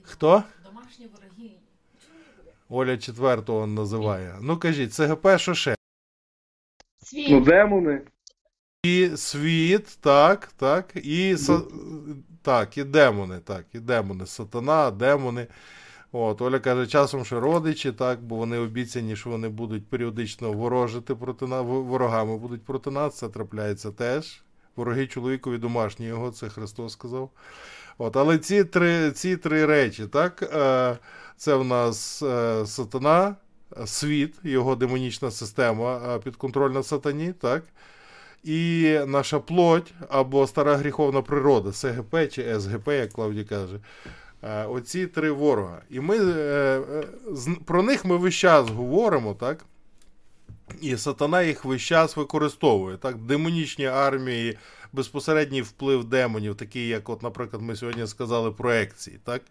S1: хто? Оля четвертого називає. Ну кажіть, СГП, що ще?
S7: Світ.
S8: демони.
S1: І світ, так, так, і са... так, і демони, так, і демони, сатана, демони. От, Оля каже, часом ще родичі, так, бо вони обіцяні, що вони будуть періодично ворожити проти нас, ворогами будуть проти нас, це трапляється теж. Вороги чоловікові домашні його, це Христос сказав. От, але ці три, ці три речі, так, е, це в нас е, сатана, світ, його демонічна система е, підконтрольна сатані, так, і наша плоть або стара гріховна природа, СГП чи СГП, як Клавді каже. Оці три ворога. І ми про них ми весь час говоримо, так? І сатана їх весь час використовує. Так? Демонічні армії безпосередній вплив демонів, такий, як, от, наприклад, ми сьогодні сказали, проекції. Так?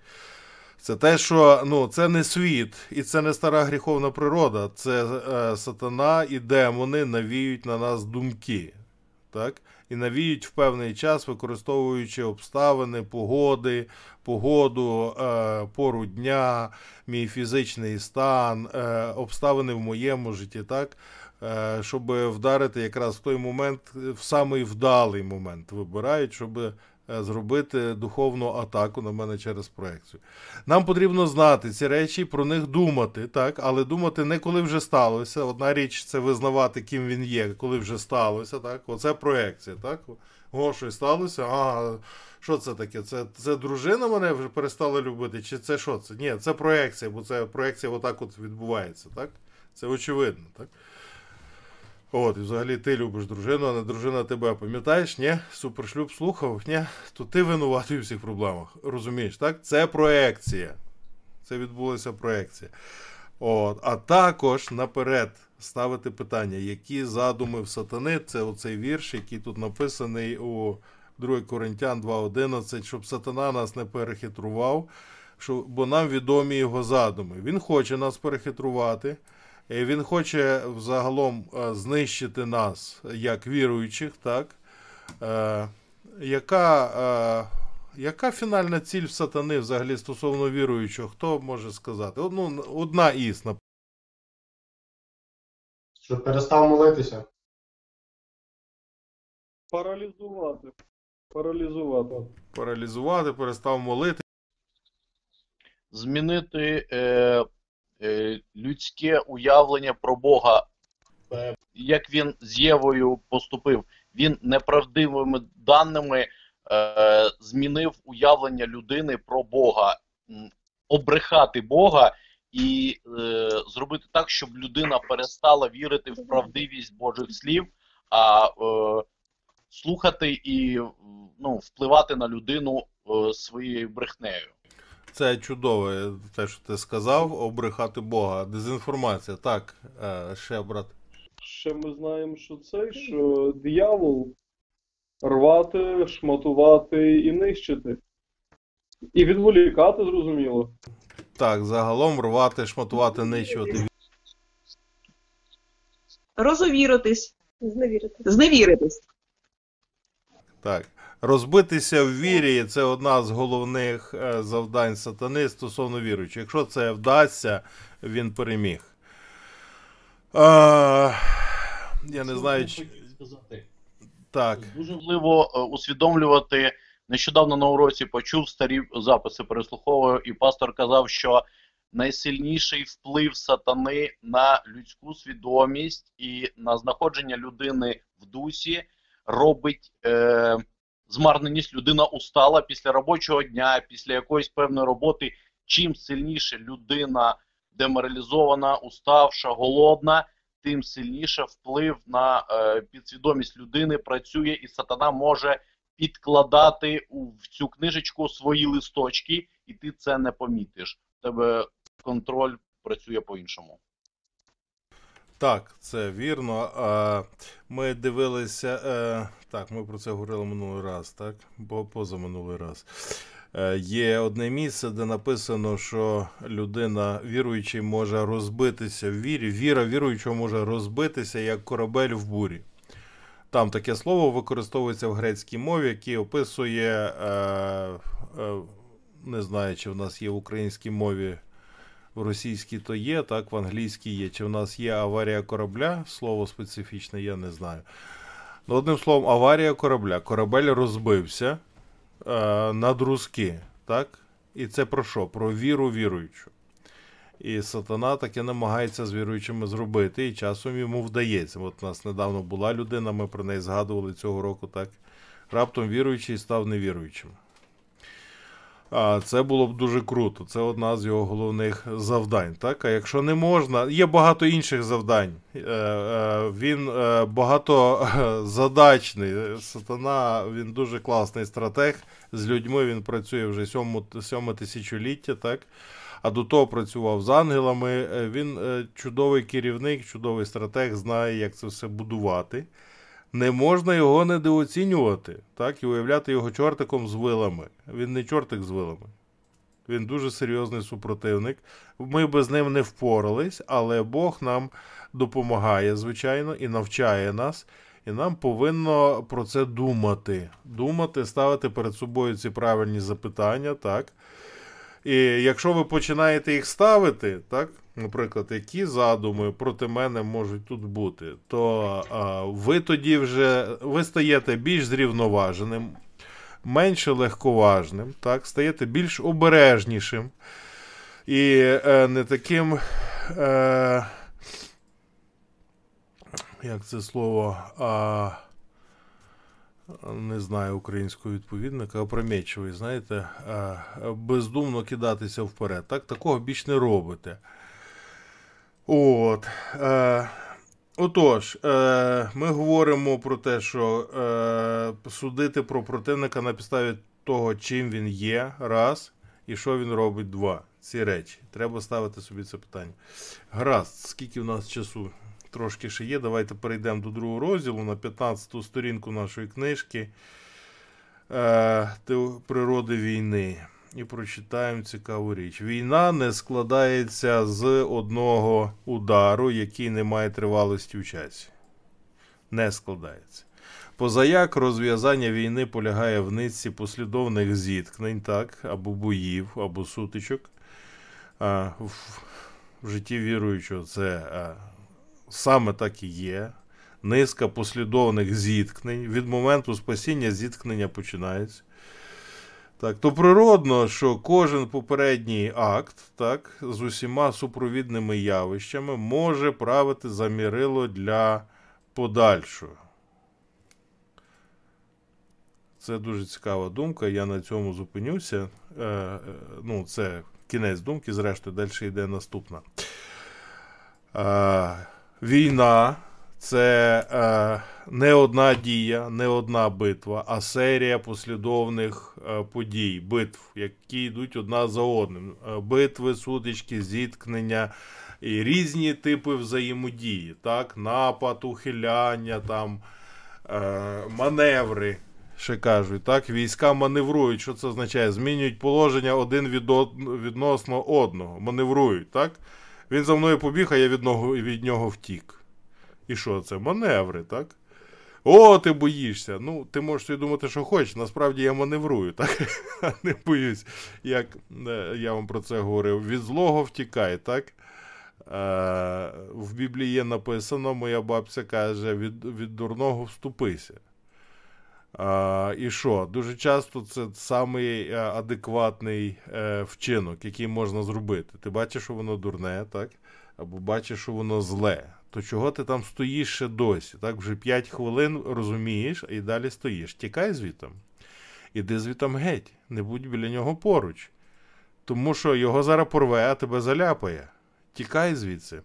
S1: Це те, що ну, це не світ, і це не стара гріховна природа. Це е, сатана і демони навіють на нас думки. Так? І навіють в певний час, використовуючи обставини, погоди, погоду, е, пору дня, мій фізичний стан, е, обставини в моєму житті, так? Е, щоб вдарити якраз в той момент, в самий вдалий момент вибирають, щоб е, зробити духовну атаку на мене через проекцію. Нам потрібно знати ці речі, про них думати, так, але думати не коли вже сталося. Одна річ це визнавати, ким він є, коли вже сталося. Так, оце проекція. Так, о, щось сталося. А що це таке? Це, це дружина мене вже перестала любити? Чи це що це? Ні, це проекція, бо це проекція отак от відбувається. Так? Це очевидно, так? От, і взагалі ти любиш дружину, а не дружина тебе. Пам'ятаєш? Ні? Супершлюб слухав? Ні? То ти винуватий у всіх проблемах. Розумієш, так? Це проекція. Це відбулася проекція. От. А також наперед ставити питання, які задуми в сатани, це оцей вірш, який тут написаний у 2 Коринтян 2.11, щоб сатана нас не перехитрував, що, бо нам відомі його задуми. Він хоче нас перехитрувати. І Він хоче взагалом е, знищити нас як віруючих, так? Е, яка, е, яка фінальна ціль в сатани взагалі стосовно віруючого? Хто може сказати? Одну, одна із, наприклад.
S6: Щоб перестав молитися.
S8: Паралізувати. Паралізувати.
S1: паралізувати, перестав молити.
S3: Змінити е, е, людське уявлення про Бога, е, як він з Євою поступив. Він неправдивими даними е, змінив уявлення людини про Бога, обрехати Бога і е, зробити так, щоб людина перестала вірити в правдивість Божих слів, а е, слухати і ну, впливати на людину е, своєю брехнею.
S1: Це чудове, те, що ти сказав, обрехати Бога. Дезінформація. Так, е, ще, брат.
S8: Ще ми знаємо, що це, що диявол рвати, шматувати і нищити. І відволікати, зрозуміло.
S1: Так, загалом рвати, шматувати, нищувати.
S4: Розовіритись,
S5: Зневірити.
S4: зневіритись.
S1: Так. Розбитися в вірі це одна з головних е, завдань сатани стосовно віруючих. Якщо це вдасться, він переміг. Е, я не знаю, чи...
S3: сказати.
S1: Так.
S3: Дуже важливо е, усвідомлювати. Нещодавно на уроці почув старі записи, переслуховую, і пастор казав, що найсильніший вплив сатани на людську свідомість і на знаходження людини в дусі робить е, змарненість. Людина устала після робочого дня, після якоїсь певної роботи. Чим сильніше людина деморалізована, уставша, голодна, тим сильніше вплив на е, підсвідомість людини працює, і сатана може підкладати у, в цю книжечку свої листочки, і ти це не помітиш. Тебе контроль працює по-іншому.
S1: Так, це вірно. Ми дивилися. е, Так, ми про це говорили минулий раз, так? Бо позаминулий раз. Е, Є одне місце, де написано, що людина віруючий може розбитися в вірі. Віра віруючого може розбитися як корабель в бурі. Там таке слово використовується в грецькій мові, яке описує, е, не знаю, чи в нас є в українській мові в російській то є, так, в англійській є. Чи в нас є аварія корабля? Слово специфічне, я не знаю. Ну, одним словом, аварія корабля. Корабель розбився е, на друзки, так? І це про що? Про віру віруючу. І сатана таке намагається з віруючими зробити, і часом йому вдається. От у нас недавно була людина, ми про неї згадували цього року, так? Раптом віруючий став невіруючим. А це було б дуже круто. Це одна з його головних завдань. Так? А якщо не можна, є багато інших завдань. Е, е, Він е, багатозадачний. Сатана, він дуже класний стратег. З людьми він працює вже сьоме тисячоліття, так? А до того працював з ангелами. Він чудовий керівник, чудовий стратег, знає, як це все будувати. Не можна його недооцінювати, так, і уявляти його чортиком з вилами. Він не чортик з вилами. Він дуже серйозний супротивник. Ми би з ним не впорались, але Бог нам допомагає, звичайно, і навчає нас. І нам повинно про це думати. Думати, ставити перед собою ці правильні запитання, так. І якщо ви починаєте їх ставити, так, наприклад, які задуми проти мене можуть тут бути, то а, ви тоді вже ви стаєте більш зрівноваженим, менше легковажним, так, стаєте більш обережнішим і е, не таким. Е, як це слово, а, не знаю українського відповідника, опрометчивий, знаєте, бездумно кидатися вперед. Так, такого більш не робите. От. Е, отож, е, ми говоримо про те, що е, судити про противника на підставі того, чим він є, раз, і що він робить, два. Ці речі. Треба ставити собі це питання. Гаразд, скільки в нас часу? Трошки ще є. Давайте перейдемо до другого розділу на 15-ту сторінку нашої книжки е, Природи війни. І прочитаємо цікаву річ. Війна не складається з одного удару, який не має тривалості в часі. Не складається. Позаяк розв'язання війни полягає в низці послідовних зіткнень, так, або боїв, або сутичок. А, в, в житті віруючого це а, саме так і є. Низка послідовних зіткнень. Від моменту спасіння зіткнення починається. Так, то природно, що кожен попередній акт, так, з усіма супровідними явищами може правити за мірило для подальшого. Це дуже цікава думка. Я на цьому зупинюся. Е, е, ну, це кінець думки, зрештою, далі йде наступна. Е, війна це е, не одна дія, не одна битва, а серія послідовних е, подій, битв, які йдуть одна за одним. Е, битви, сутички, зіткнення і різні типи взаємодії. Так? Напад, ухиляння, там, е, маневри. Ще кажуть, так, війська маневрують. Що це означає? Змінюють положення один від, відносно одного. Маневрують, так? Він за мною побіг, а я від нього, від нього втік. І що це? Маневри, так? О, ти боїшся. Ну, ти можеш собі думати, що хочеш. Насправді я маневрую, так? Не боюсь, як е, я вам про це говорив. Від злого втікай, так? Е, в Біблії є написано, моя бабця каже, від від дурного вступися. А, І що? Дуже часто це самий адекватний е, вчинок, який можна зробити. Ти бачиш, що воно дурне, так? Або бачиш, що воно зле. То чого ти там стоїш ще досі? Так, вже 5 хвилин розумієш і далі стоїш. Тікай звітом. Іди звітом геть, не будь біля нього поруч. Тому що його зараз порве, а тебе заляпає. Тікай звідси.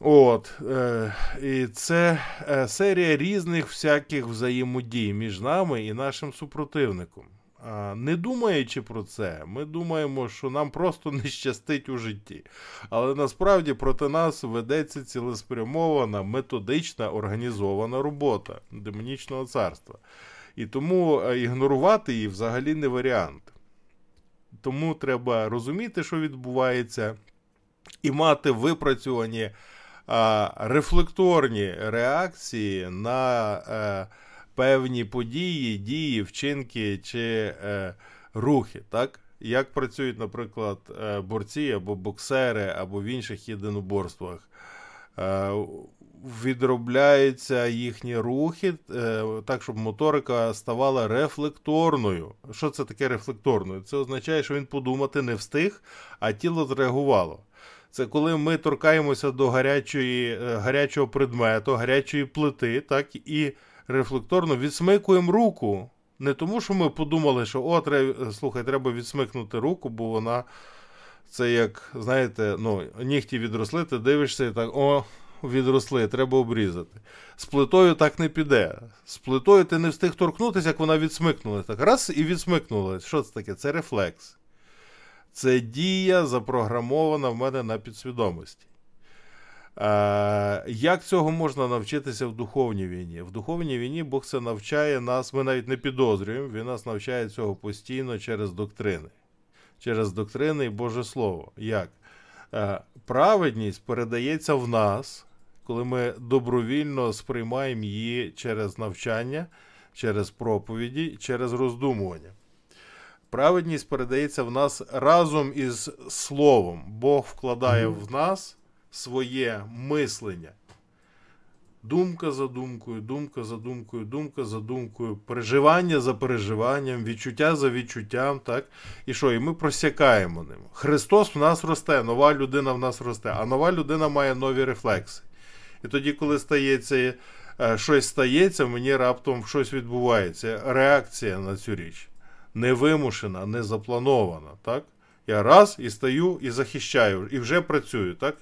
S1: От, е, І це е, серія різних всяких взаємодій між нами і нашим супротивником. А, не думаючи про це, ми думаємо, що нам просто не щастить у житті. Але насправді проти нас ведеться цілеспрямована, методична, організована робота демонічного царства. І тому е, ігнорувати її взагалі не варіант. Тому треба розуміти, що відбувається, і мати випрацьовані а, рефлекторні реакції на е, певні події, дії, вчинки чи е, рухи. так? Як працюють, наприклад, е, борці або боксери, або в інших єдиноборствах. Е, відробляються їхні рухи е, так, щоб моторика ставала рефлекторною. Що це таке рефлекторною? Це означає, що він подумати не встиг, а тіло зреагувало. Це коли ми торкаємося до гарячої, е, гарячого предмету, гарячої плити, так, і рефлекторно відсмикуємо руку. Не тому, що ми подумали, що о, треба, слухай, треба відсмикнути руку, бо вона це як, знаєте, ну, нігті відросли, ти дивишся і так, о, відросли, треба обрізати. З плитою так не піде. З плитою ти не встиг торкнутися, як вона відсмикнулася. Так раз і відсмикнулася. Що це таке? Це рефлекс. Це дія запрограмована в мене на підсвідомості. Е, як цього можна навчитися в духовній війні? В духовній війні Бог це навчає нас, ми навіть не підозрюємо, він нас навчає цього постійно через доктрини. Через доктрини і Боже Слово. Як? Е, праведність передається в нас, коли ми добровільно сприймаємо її через навчання, через проповіді, через роздумування. Праведність передається в нас разом із Словом. Бог вкладає в нас своє мислення. Думка за думкою, думка за думкою, думка за думкою, переживання за переживанням, відчуття за відчуттям, так? І що? І ми просякаємо ним. Христос в нас росте, нова людина в нас росте, а нова людина має нові рефлекси. І тоді, коли стається е, щось стається, мені раптом щось відбувається. Реакція на цю річ. Невимушена, не запланована. Так? Я раз і стаю і захищаю, і вже працюю, так?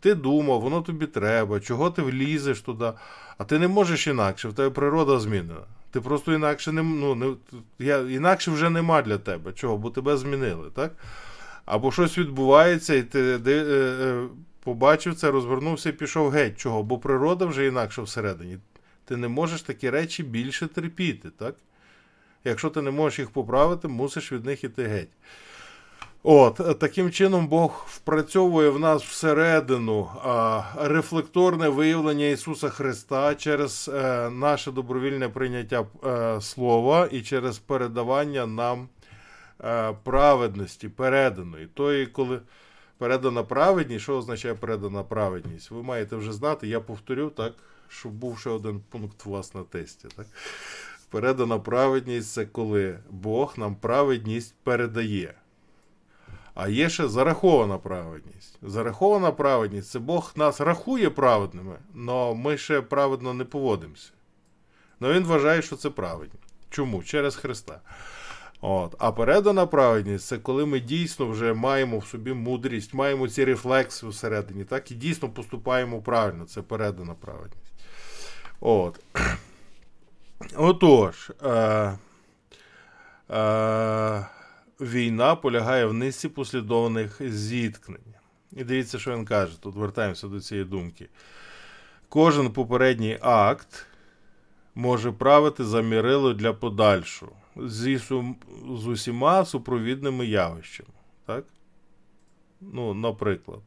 S1: Ти думав, воно тобі треба, чого ти влізеш туди, а ти не можеш інакше, в тебе природа змінена. Ти просто інакше не, ну, не, я, інакше вже нема для тебе. Чого? Бо тебе змінили, так? Або щось відбувається, і ти де, е, е, побачив це, розвернувся і пішов геть. Чого? Бо природа вже інакша всередині. Ти не можеш такі речі більше терпіти, так? Якщо ти не можеш їх поправити, мусиш від них іти геть. От, таким чином Бог впрацьовує в нас всередину рефлекторне виявлення Ісуса Христа через е, наше добровільне прийняття е, Слова і через передавання нам е, праведності, переданої. Тої, коли передана праведність, що означає передана праведність? Ви маєте вже знати, я повторю так, щоб був ще один пункт у вас на тесті. Так? Передана праведність це коли Бог нам праведність передає. А є ще зарахована праведність. Зарахована праведність це Бог нас рахує праведними, але ми ще праведно не поводимося. Але Він вважає, що це праведність. Чому? Через Христа. От. А передана праведність це коли ми дійсно вже маємо в собі мудрість, маємо ці рефлекси всередині, так, і дійсно поступаємо правильно. Це передана праведність. От. Отож. Е, е, війна полягає в низці послідовних зіткнень. І дивіться, що він каже. Тут вертаємося до цієї думки. Кожен попередній акт може правити за мірило для подальшого зі, з усіма супровідними явищами. Так? Ну, наприклад.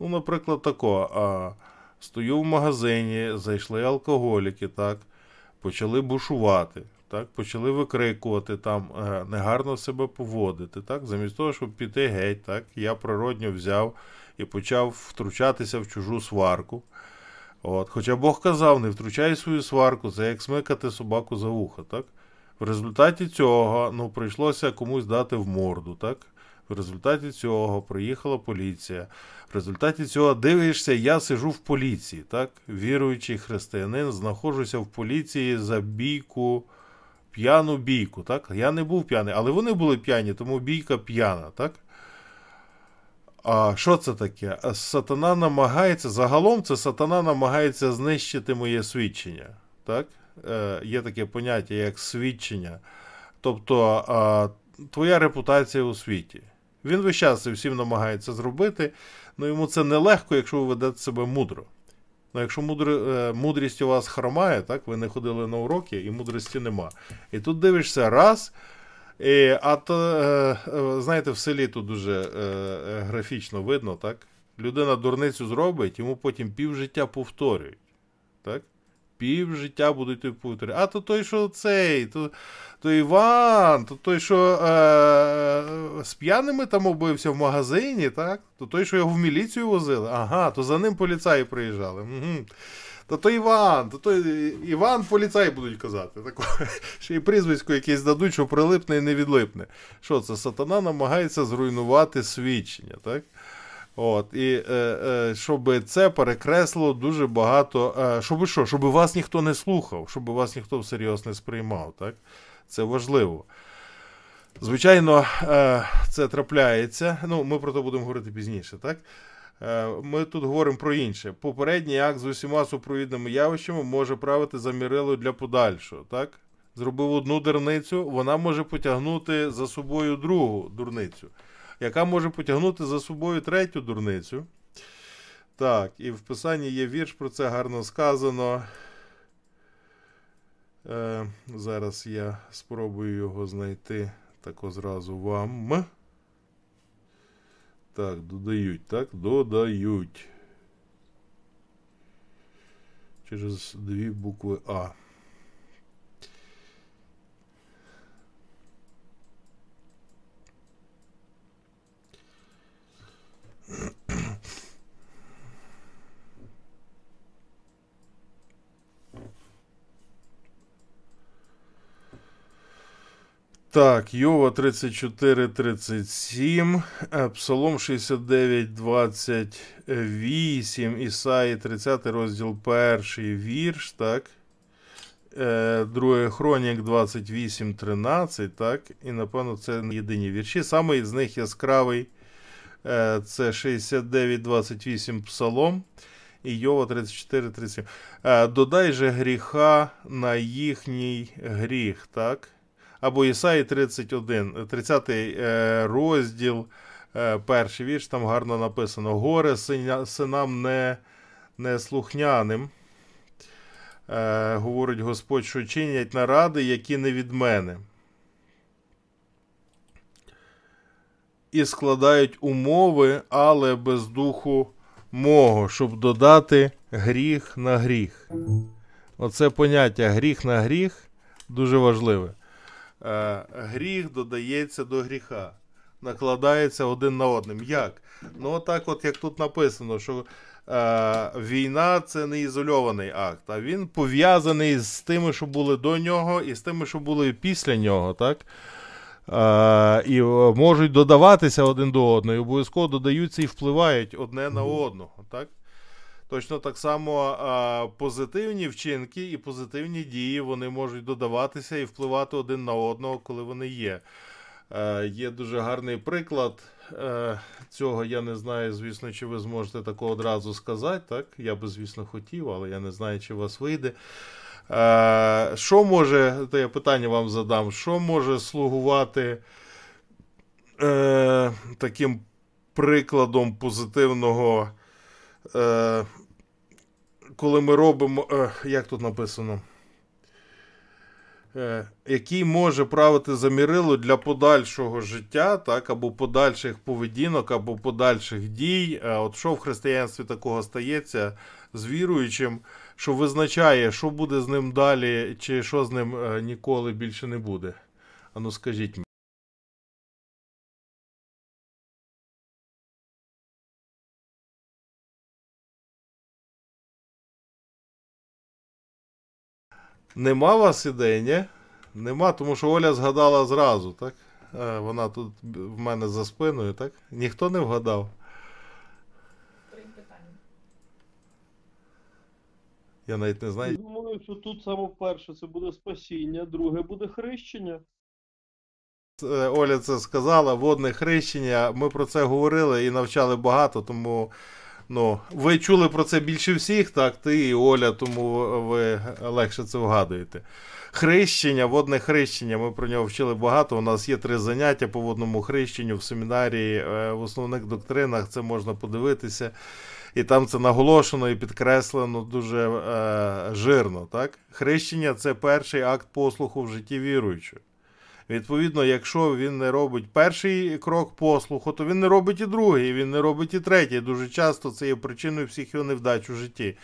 S1: Ну, наприклад, тако. А, стою в магазині, зайшли алкоголіки, так, почали бушувати так, почали викрикувати, там, е, негарно себе поводити. так, Замість того, щоб піти геть, так, я природньо взяв і почав втручатися в чужу сварку. От. Хоча Бог казав, не втручай свою сварку, це як смикати собаку за вухо. так. В результаті цього ну, прийшлося комусь дати в морду. так. В результаті цього приїхала поліція. В результаті цього дивишся, я сижу в поліції, так? Віруючий християнин, знаходжуся в поліції за бійку п'яну бійку. так? Я не був п'яний, але вони були п'яні, тому бійка п'яна. так? А що це таке? Сатана намагається, загалом це сатана намагається знищити моє свідчення. так? Е, Є таке поняття, як свідчення. Тобто е, твоя репутація у світі. Він весь час це всім намагається зробити, але йому це нелегко, якщо ви ведете себе мудро. Ну, якщо мудр... Е, мудрість у вас хромає, так, ви не ходили на уроки і мудрості нема. І тут дивишся раз. І, А то, е, е, знаєте, в селі тут дуже графічно видно, так? Людина дурницю зробить, йому потім півжиття повторюють. Так? Пів життя будуть тобі повторювати. А то той, що цей, то то Іван, то той, що е, з п'яними там оббився в магазині, так? то той, що його в міліцію возили, ага, то за ним поліцаї приїжджали. Угу. То то Іван, то той Іван поліцаї будуть казати. Так, ще й прізвисько якесь дадуть, що прилипне і не відлипне. Що це? Сатана намагається зруйнувати свідчення. так? От, І е, е, щоб це перекреслило дуже багато. Е, щоб що? Щоб вас ніхто не слухав, щоб вас ніхто всерйоз не сприймав. так? Це важливо. Звичайно, е, це трапляється. Ну, Ми про це будемо говорити пізніше. так? Е, ми тут говоримо про інше. Попередній акт з усіма супровідними явищами може правити за мірило для подальшого. так? Зробив одну дурницю, вона може потягнути за собою другу дурницю яка може потягнути за собою третю дурницю. Так, і в Писанні є вірш, про це гарно сказано. Е, зараз я спробую його знайти так зразу вам. Так, додають, так? Додають. Через дві букви А. Так, Йова 34, 37, е, Псалом 69, 28, Ісаї 30 розділ 1 вірш, так. Е, Друге Хронік 28, 13, так. І напевно це не єдині вірші. Саме з них яскравий е, це 69, 28 Псалом і Йова 34, 37. Е, Додай же гріха на їхній гріх, так або Ісаї 31, 30 е, розділ, е, перший вірш, там гарно написано: Горе синам не, не слухняним. Е, говорить Господь, що чинять наради, які не від мене. І складають умови, але без духу мого, щоб додати гріх на гріх. Оце поняття гріх на гріх дуже важливе. Е, гріх додається до гріха, накладається один на одним. Як? Ну, отак, от як тут написано, що е, війна це не ізольований акт, а він пов'язаний з тими, що були до нього, і з тими, що були після нього. так? Е, і можуть додаватися один до одного, і обов'язково додаються і впливають одне на одного. так? Точно так само а, позитивні вчинки і позитивні дії вони можуть додаватися і впливати один на одного, коли вони є. Е, є дуже гарний приклад е, цього. Я не знаю, звісно, чи ви зможете такого одразу сказати. Так? Я би, звісно, хотів, але я не знаю, чи у вас вийде. Е, що може, то я питання вам задам, що може слугувати е, таким прикладом позитивного? Е, коли ми робимо, е, як тут написано, е, який може правити за мірило для подальшого життя, так, або подальших поведінок, або подальших дій. От що в християнстві такого стається з віруючим, що визначає, що буде з ним далі, чи що з ним ніколи більше не буде. Ану, скажіть мені. Нема вас ідей, ні? Нема, тому що Оля згадала зразу, так? Е, Вона тут в мене за спиною, так? Ніхто не вгадав. Я навіть не
S8: Я
S1: знаю.
S8: думаю, що тут саме перше це буде спасіння, друге буде хрещення.
S1: Е, Оля це сказала, водне хрещення. Ми про це говорили і навчали багато, тому ну, ви чули про це більше всіх, так, ти і Оля, тому ви легше це вгадуєте. Хрещення, водне хрещення, ми про нього вчили багато. У нас є три заняття по водному хрещенню в семінарії, е, в основних доктринах це можна подивитися. І там це наголошено і підкреслено дуже е, жирно. Так? Хрещення це перший акт послуху в житті віруючого. Відповідно, якщо він не робить перший крок послуху, то він не робить і другий, він не робить і третій. Дуже часто це є причиною всіх його невдач у житті.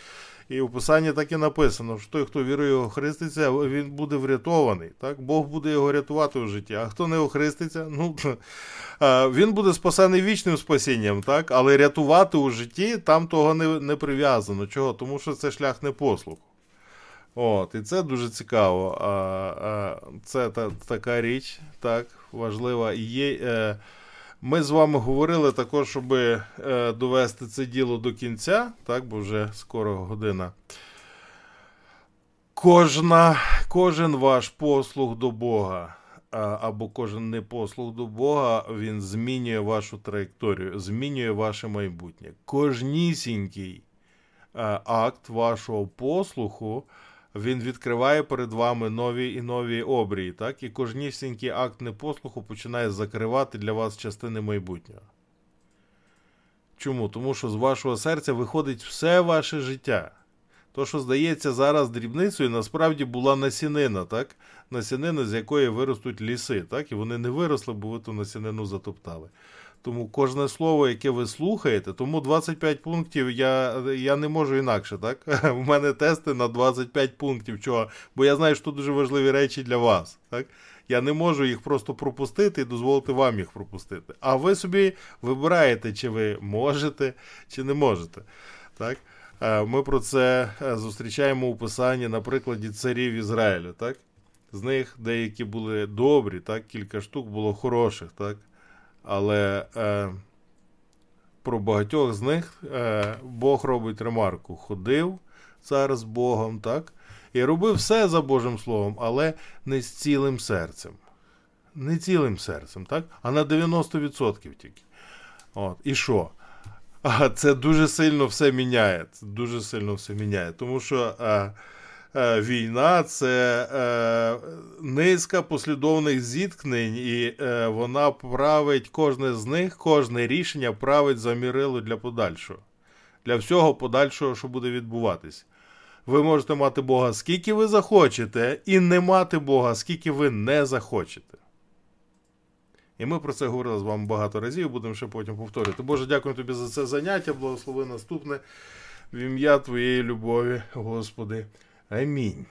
S1: І у Писанні так і написано, що той, хто вірує його хреститься, він буде врятований. Так? Бог буде його рятувати у житті. А хто не охреститься, ну він буде спасений вічним спасінням, так? але рятувати у житті там того не, не прив'язано. Чого? Тому що це шлях не послуху. От, і це дуже цікаво. А, а, Це та, така річ, так, важлива. Є, е, ми з вами говорили також, щоб е, довести це діло до кінця, так, бо вже скоро година. Кожна, кожен ваш послуг до Бога, або кожен непослуг до Бога, він змінює вашу траєкторію, змінює ваше майбутнє. Кожнісінький е, акт вашого послуху він відкриває перед вами нові і нові обрії, так? І кожнісінький акт непослуху починає закривати для вас частини майбутнього. Чому? Тому що з вашого серця виходить все ваше життя. То, що здається зараз дрібницею, насправді була насінина, так? Насінина, з якої виростуть ліси, так? І вони не виросли, бо ви ту насінину затоптали. Тому кожне слово, яке ви слухаєте, тому 25 пунктів я, я не можу інакше, так? У мене тести на 25 пунктів. Чого? Бо я знаю, що дуже важливі речі для вас. Так? Я не можу їх просто пропустити і дозволити вам їх пропустити. А ви собі вибираєте, чи ви можете, чи не можете. Так? Е, Ми про це е, зустрічаємо у писанні на прикладі царів Ізраїля. Так? З них деякі були добрі, так? кілька штук було хороших. Так? Але е, про багатьох з них е, Бог робить ремарку. Ходив цар з Богом, так? І робив все за Божим Словом, але не з цілим серцем. Не цілим серцем, так? А на 90% тільки. От. І що? А це дуже сильно все міняє. Це дуже сильно все міняє. Тому що е, війна це е, низка послідовних зіткнень, і е, вона править кожне з них, кожне рішення править за мірило для подальшого. Для всього подальшого, що буде відбуватись. Ви можете мати Бога скільки ви захочете, і не мати Бога, скільки ви не захочете. І ми про це говорили з вами багато разів, будемо ще потім повторювати. Боже, дякую тобі за це заняття. Благослови наступне в ім'я Твоєї любові, Господи. Амінь.